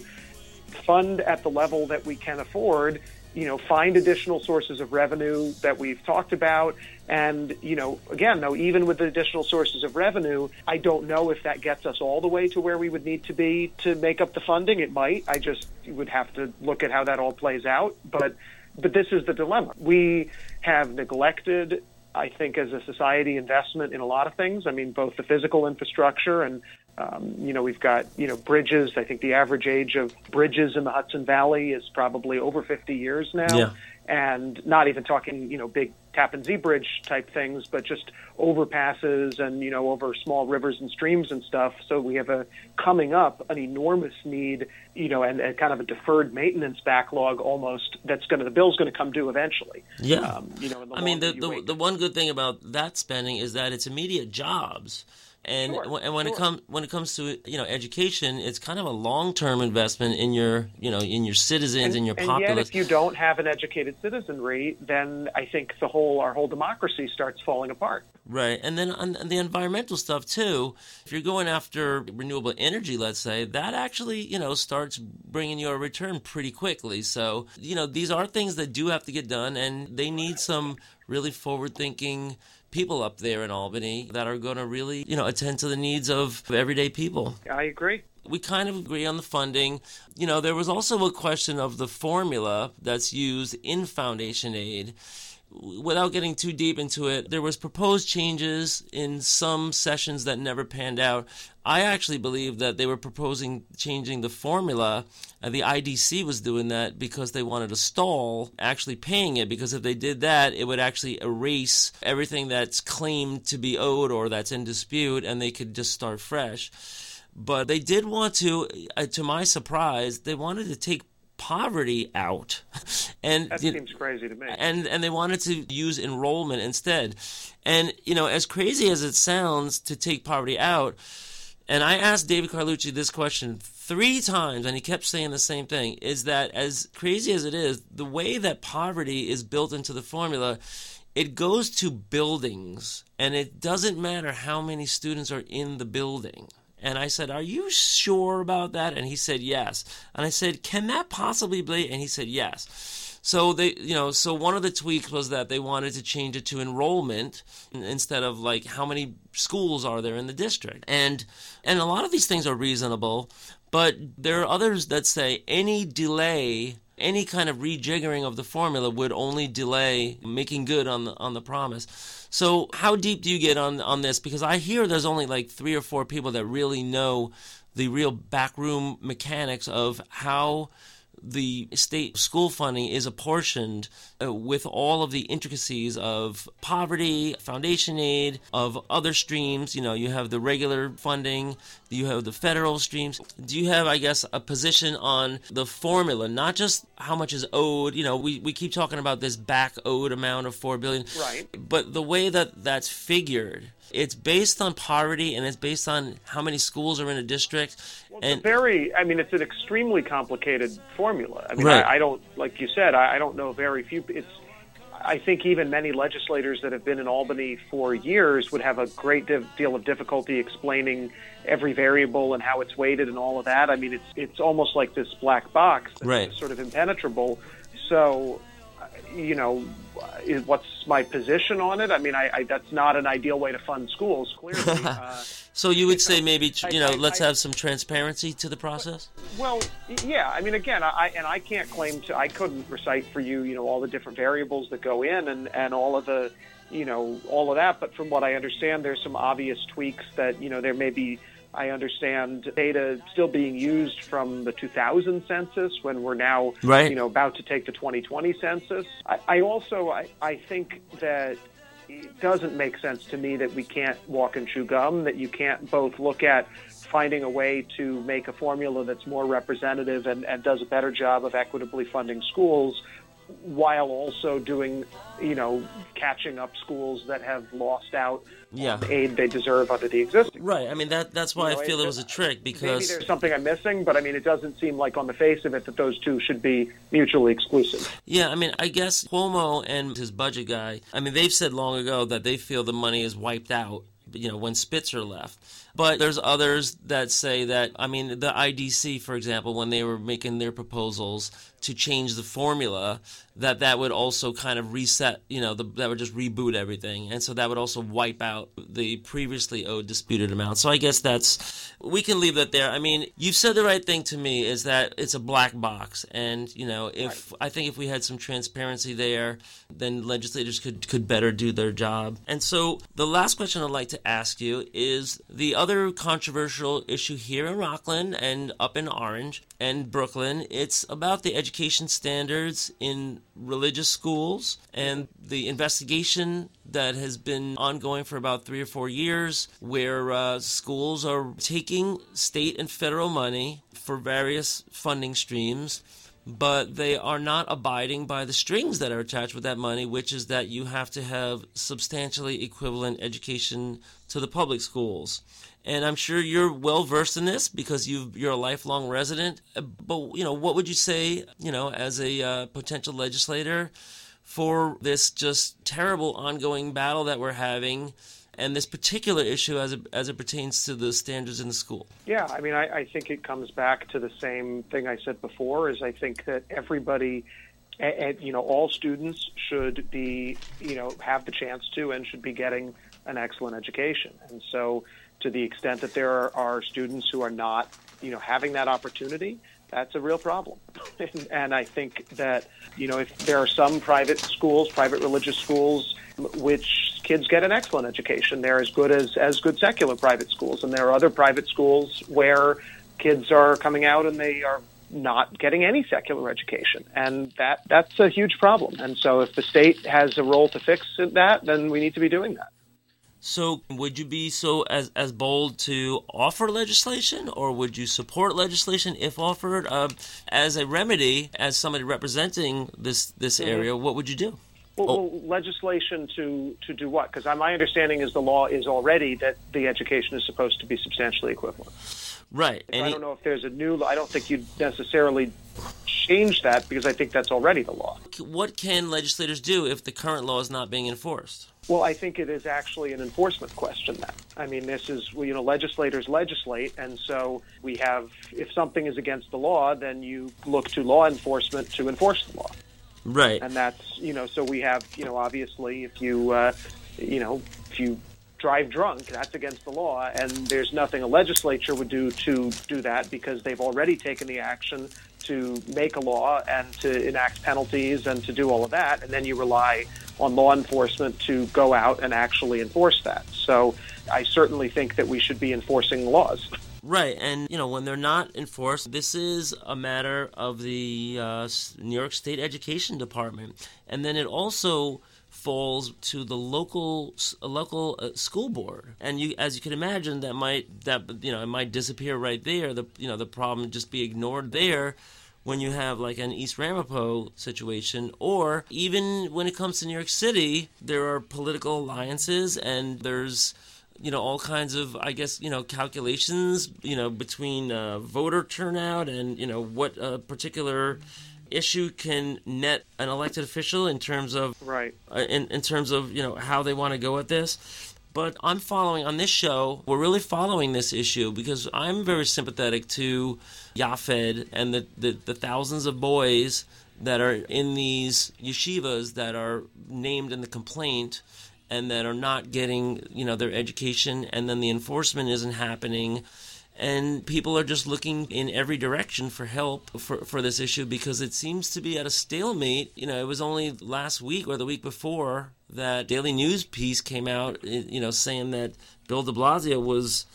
fund at the level that we can afford you know, find additional sources of revenue that we've talked about. And, you know, again, though, even with the additional sources of revenue, I don't know if that gets us all the way to where we would need to be to make up the funding. It might. I just would have to look at how that all plays out. But, but this is the dilemma. We have neglected I think as a society investment in a lot of things. I mean, both the physical infrastructure and um, you know, we've got, you know, bridges. I think the average age of bridges in the Hudson Valley is probably over 50 years now. Yeah. And not even talking, you know, big Tappan Zee Bridge type things, but just overpasses and, you know, over small rivers and streams and stuff. So we have a coming up an enormous need, you know, and, and kind of a deferred maintenance backlog almost that's going to, the bill's going to come due eventually. Yeah. Um, you know, I mean, the, the, the one good thing about that spending is that it's immediate jobs. And sure, and when sure. it comes when it comes to you know education, it's kind of a long term investment in your you know in your citizens and, in your and populace. Yet if you don't have an educated citizenry, then I think the whole our whole democracy starts falling apart. Right, and then on the environmental stuff too. If you're going after renewable energy, let's say that actually you know starts bringing you a return pretty quickly. So you know these are things that do have to get done, and they need some really forward thinking people up there in Albany that are going to really, you know, attend to the needs of everyday people. I agree. We kind of agree on the funding. You know, there was also a question of the formula that's used in foundation aid without getting too deep into it, there was proposed changes in some sessions that never panned out. I actually believe that they were proposing changing the formula. and the IDC was doing that because they wanted to stall actually paying it. Because if they did that, it would actually erase everything that's claimed to be owed or that's in dispute, and they could just start fresh. But they did want to, uh, to my surprise, they wanted to take poverty out. and that seems crazy to me. And and they wanted to use enrollment instead. And you know, as crazy as it sounds to take poverty out, and I asked David Carlucci this question three times, and he kept saying the same thing: is that as crazy as it is, the way that poverty is built into the formula. It goes to buildings, and it doesn't matter how many students are in the building. And I said, Are you sure about that? And he said, Yes. And I said, Can that possibly be? And he said, Yes. So they, you know, so one of the tweaks was that they wanted to change it to enrollment instead of like how many schools are there in the district. And and a lot of these things are reasonable, but there are others that say any delay any kind of rejiggering of the formula would only delay making good on the on the promise. So how deep do you get on on this? Because I hear there's only like three or four people that really know the real backroom mechanics of how the state school funding is apportioned uh, with all of the intricacies of poverty, foundation aid, of other streams. You know, you have the regular funding, you have the federal streams. Do you have, I guess, a position on the formula, not just how much is owed? You know, we, we keep talking about this back owed amount of four billion, right? But the way that that's figured it's based on poverty and it's based on how many schools are in a district. Well, and very, I mean, it's an extremely complicated formula. I mean, right. I, I, don't, like you said, I, I don't know very few. It's, I think even many legislators that have been in Albany for years would have a great deal of difficulty explaining every variable and how it's weighted and all of that. I mean, it's it's almost like this black box, that's right? Sort of impenetrable. So, you know, is what's my position on it? I mean, I, I, that's not an ideal way to fund schools, clearly. Uh, so you would say maybe you know, I, let's have some transparency to the process. Well, yeah. I mean, again, I and I can't claim to. I couldn't recite for you, you know, all the different variables that go in and and all of the, you know, all of that. But from what I understand, there's some obvious tweaks that you know there may be I understand data still being used from the 2000 census when we're now, right. you know, about to take the 2020 census. I, I also, I, I think that it doesn't make sense to me that we can't walk and chew gum, that you can't both look at finding a way to make a formula that's more representative and, and does a better job of equitably funding schools while also doing, you know, catching up schools that have lost out Yeah. on the aid they deserve under the existing. Right. I mean that that's why You know, I feel it- it was a trick because Maybe there's something I'm missing, but I mean, it doesn't seem like on the face of it that those two should be mutually exclusive. Yeah, I mean, I guess Cuomo and his budget guy, I mean, they've said long ago that they feel the money is wiped out, you know, when Spitzer left. But there's others that say that, I mean, the IDC, for example, when they were making their proposals to change the formula, that that would also kind of reset, you know, the, that would just reboot everything. And so that would also wipe out the previously owed disputed amount. So I guess that's, we can leave that there. I mean, you've said the right thing to me is that it's a black box. And, you know, if, I think if we had some transparency there, then legislators could, could better do their job. And so the last question I'd like to ask you is the other controversial issue here in Rockland and up in Orange and Brooklyn. It's about the education standards in religious schools and the investigation that has been ongoing for about three or four years, where uh, schools are taking state and federal money for various funding streams but they are not abiding by the strings that are attached with that money, which is that you have to have substantially equivalent education to the public schools. And I'm sure you're well versed in this because you you're a lifelong resident. But you know, what would you say, you know, as a uh, potential legislator for this just terrible ongoing battle that we're having? And this particular issue as it, as it pertains to the standards in the school. Yeah, I mean, I, I think it comes back to the same thing I said before. Is I think that everybody, and you know, all students should be, you know, have the chance to and should be getting an excellent education. And so, to the extent that there are, are students who are not, you know, having that opportunity, that's a real problem. and, and I think that, you know, if there are some private schools, private religious schools, which kids get an excellent education. They're as good as as good secular private schools, and there are other private schools where kids are coming out and they are not getting any secular education, and that that's a huge problem. And so, if the state has a role to fix that, then we need to be doing that. So, would you be so as as bold to offer legislation, or would you support legislation if offered uh, as a remedy? As somebody representing this this area, what would you do? Well, Oh. well, legislation to to do what? Because my understanding is the law is already that the education is supposed to be substantially equivalent. Right. I don't know if there's a new. I don't think you'd necessarily change that because I think that's already the law. what can legislators do if the current law is not being enforced? Well, I think it is actually an enforcement question. Then, I mean, this is you know, legislators legislate, and so we have if something is against the law, then you look to law enforcement to enforce the law, Right. and that's you know, so we have you know, obviously, if you uh, you know, if you drive drunk, that's against the law, and there's nothing a legislature would do to do that because they've already taken the action to make a law and to enact penalties and to do all of that, and then you rely on law enforcement to go out and actually enforce that. So I certainly think that we should be enforcing laws. Right, and you know when they're not enforced, this is a matter of the uh, New York State Education Department, and then it also falls to the local local uh, school board. And you, as you can imagine, that might that you know it might disappear right there. The you know the problem just be ignored there. When you have like an East Ramapo situation, or even when it comes to New York City, there are political alliances and there's you know all kinds of i guess you know calculations you know between uh, voter turnout and you know what a particular issue can net an elected official in terms of Right. uh, in, in terms of you know how they want to go at this but i'm following on this show we're really following this issue because i'm very sympathetic to Yaffed and the, the, the thousands of boys that are in these yeshivas that are named in the complaint and that are not getting you know their education and then the enforcement isn't happening and people are just looking in every direction for help for, for this issue because it seems to be at a stalemate. You know, it was only last week or the week before that Daily News piece came out, you know, saying that Bill de Blasio was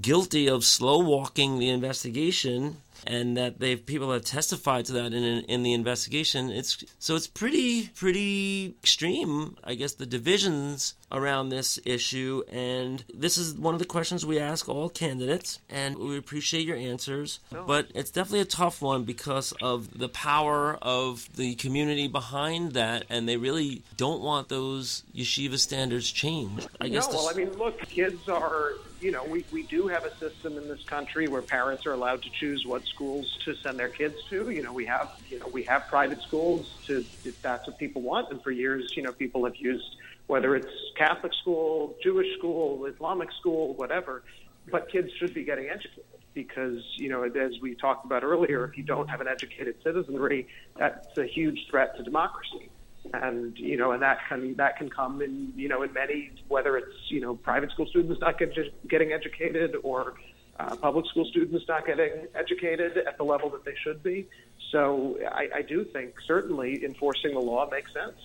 guilty of slow walking the investigation and that they've people have testified to that in in the investigation. It's so it's pretty pretty extreme, I guess, the divisions around this issue. And this is one of the questions we ask all candidates, and we appreciate your answers. But it's definitely a tough one because of the power of the community behind that, and they really don't want those yeshiva standards changed. I guess. No, well, I mean, look, kids are you know, we, we do have a system in this country where parents are allowed to choose what schools to send their kids to. You know, we have you know we have private schools to if that's what people want, and for years, you know, people have used whether it's Catholic school, Jewish school, Islamic school, whatever. But kids should be getting educated because you know, as we talked about earlier, if you don't have an educated citizenry, that's a huge threat to democracy and you know, and that can that can come in you know in many whether it's you know private school students not get, getting educated or uh, public school students not getting educated at the level that they should be. So I, I do think certainly enforcing the law makes sense.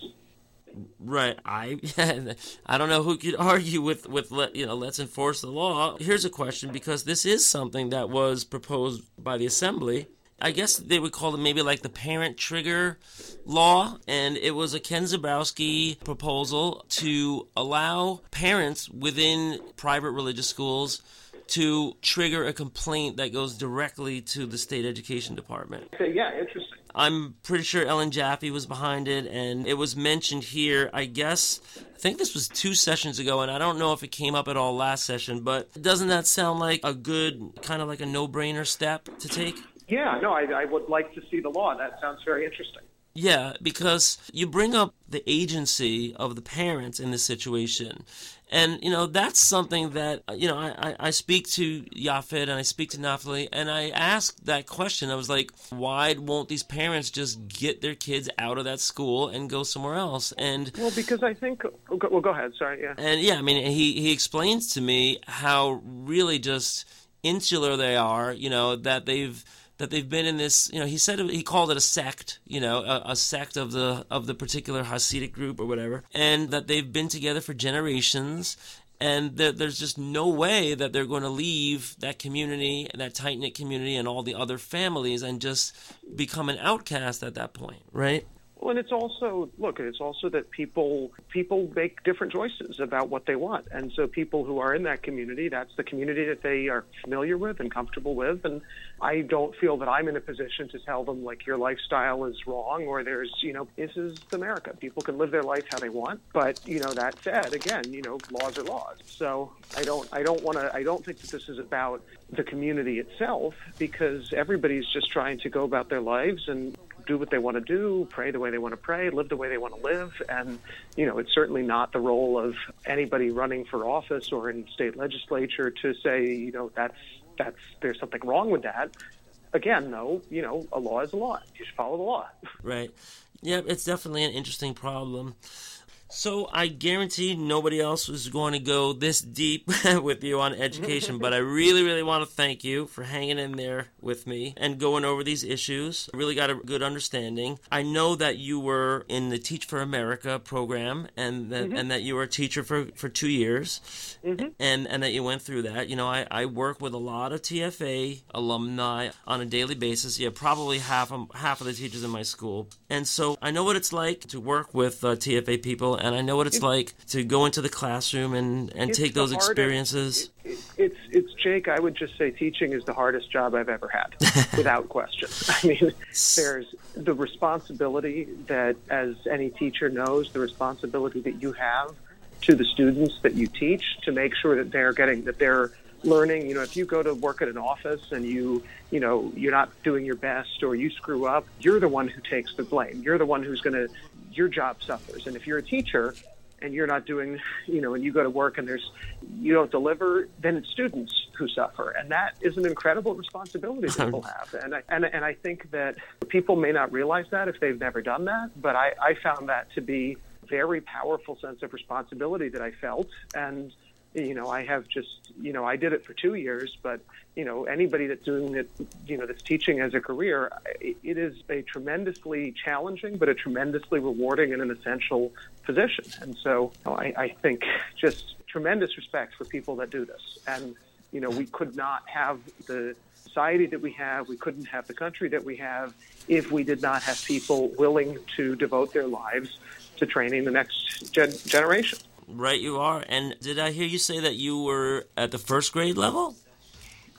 Right. I I don't know who could argue with with let, you know let's enforce the law. Here's a question because this is something that was proposed by the assembly I guess they would call it maybe like the parent trigger law, and it was a Ken Zebrowski proposal to allow parents within private religious schools to trigger a complaint that goes directly to the state education department. Okay, yeah, interesting. I'm pretty sure Ellen Jaffee was behind it, and it was mentioned here. I guess I think this was two sessions ago, and I don't know if it came up at all last session. But doesn't that sound like a good kind of like a no-brainer step to take? Yeah, no, I, I would like to see the law. That sounds very interesting. Yeah, because you bring up the agency of the parents in this situation. And, you know, that's something that, you know, I, I speak to Yaffed and I speak to Naftali and I asked that question. I was like, why won't these parents just get their kids out of that school and go somewhere else? And well, because I think, oh, well, go ahead. Sorry. Yeah. And yeah, I mean, he, he explains to me how really just insular they are, you know, that they've, that they've been in this. You know, he said he called it a sect. You know, a, a, sect of the of the particular Hasidic group or whatever, and that they've been together for generations. And that there's just no way that they're going to leave that community, that tight knit community, and all the other families, and just become an outcast at that point, right? Well, and it's also look, it's also that people people make different choices about what they want, and so people who are in that community, that's the community that they are familiar with and comfortable with, and I don't feel that I'm in a position to tell them like your lifestyle is wrong or there's you know this is America. People can live their life how they want, but you know that said, again, you know laws are laws. So I don't I don't want to I don't think that this is about the community itself because everybody's just trying to go about their lives and do what they want to do, pray the way they want to pray, live the way they want to live. And, you know, it's certainly not the role of anybody running for office or in state legislature to say, you know, that's, that's, there's something wrong with that. Again, though, you know, a law is a law. You should follow the law. Right. Yeah, it's definitely an interesting problem. So I guarantee nobody else is going to go this deep with you on education, but I really, really want to thank you for hanging in there with me and going over these issues. I really got a good understanding. I know that you were in the Teach for America program and that, mm-hmm. and that you were a teacher for, for two years mm-hmm. and, and that you went through that. You know, I, I work with a lot of TFA alumni on a daily basis. Yeah, probably half of, half of the teachers in my school. And so I know what it's like to work with uh, TFA people and I know what it's, like to go into the classroom and, and take those hardest, experiences. It, it's it's Jake. I would just say teaching is the hardest job I've ever had, without question. I mean, there's the responsibility that, as any teacher knows, the responsibility that you have to the students that you teach to make sure that they're getting that they're learning you know if you go to work at an office and you you know you're not doing your best or you screw up you're the one who takes the blame you're the one who's going to your job suffers. And if you're a teacher and you're not doing, you know, and you go to work and there's, you don't deliver, then it's students who suffer. And that is an incredible responsibility people have. And I, and, and I think that people may not realize that if they've never done that, but I, I found that to be very powerful sense of responsibility that I felt. And, you know, I have just, you know, I did it for two years, but, you know, anybody that's doing it, you know, that's teaching as a career, it is a tremendously challenging, but a tremendously rewarding and an essential position. And so I, I think just tremendous respect for people that do this. And, you know, we could not have the society that we have, we couldn't have the country that we have if we did not have people willing to devote their lives to training the next gen- generation. Right, you are. And did I hear you say that you were at the first grade level?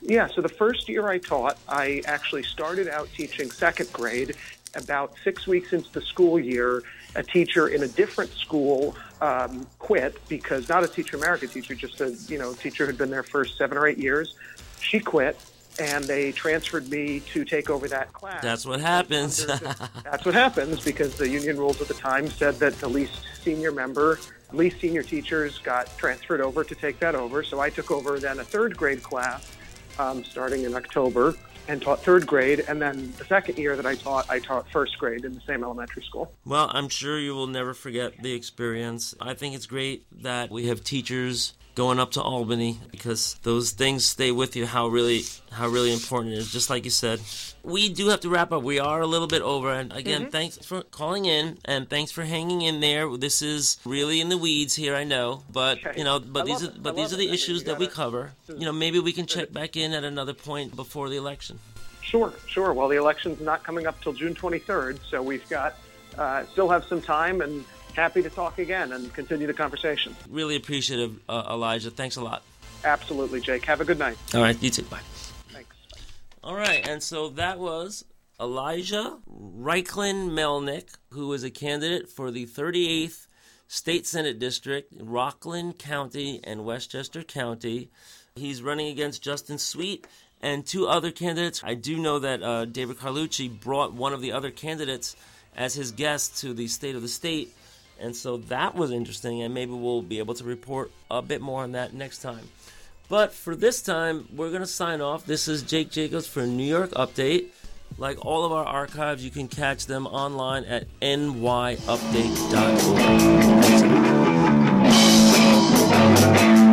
Yeah, so the first year I taught, I actually started out teaching second grade. About six weeks into the school year, a teacher in a different school um, quit because not a teacher America teacher, just a you know teacher who'd been there for seven or eight years. She quit, and they transferred me to take over that class. That's what happens. That's what happens because the union rules at the time said that the least senior member, least senior teachers got transferred over to take that over. So I took over then a third grade class um, starting in October and taught third grade. And then the second year that I taught, I taught first grade in the same elementary school. Well, I'm sure you will never forget the experience. I think it's great that we have teachers going up to Albany because those things stay with you how really how really important it is. Just like you said we do have to wrap up. We are a little bit over and again mm-hmm. thanks for calling in and thanks for hanging in there. This is really in the weeds here I know but you know but these are but these are the issues that we cover. You know maybe we can check back in at another point before the election. Sure sure. Well the election's not coming up till June 23rd so we've got uh, still have some time and happy to talk again and continue the conversation. Really appreciative, uh, Elijah. Thanks a lot. Absolutely, Jake. Have a good night. All right, you too. Bye. Thanks. Bye. All right, and so that was Elijah Reichlin Melnick, who is a candidate for the 38th State Senate District, Rockland County and Westchester County. He's running against Justin Sweet and two other candidates. I do know that uh, David Carlucci brought one of the other candidates as his guest to the State of the State and so that was interesting, and maybe we'll be able to report a bit more on that next time. But for this time, we're going to sign off. This is Jake Jacobs for New York Update. Like all of our archives, you can catch them online at nyupdate.org.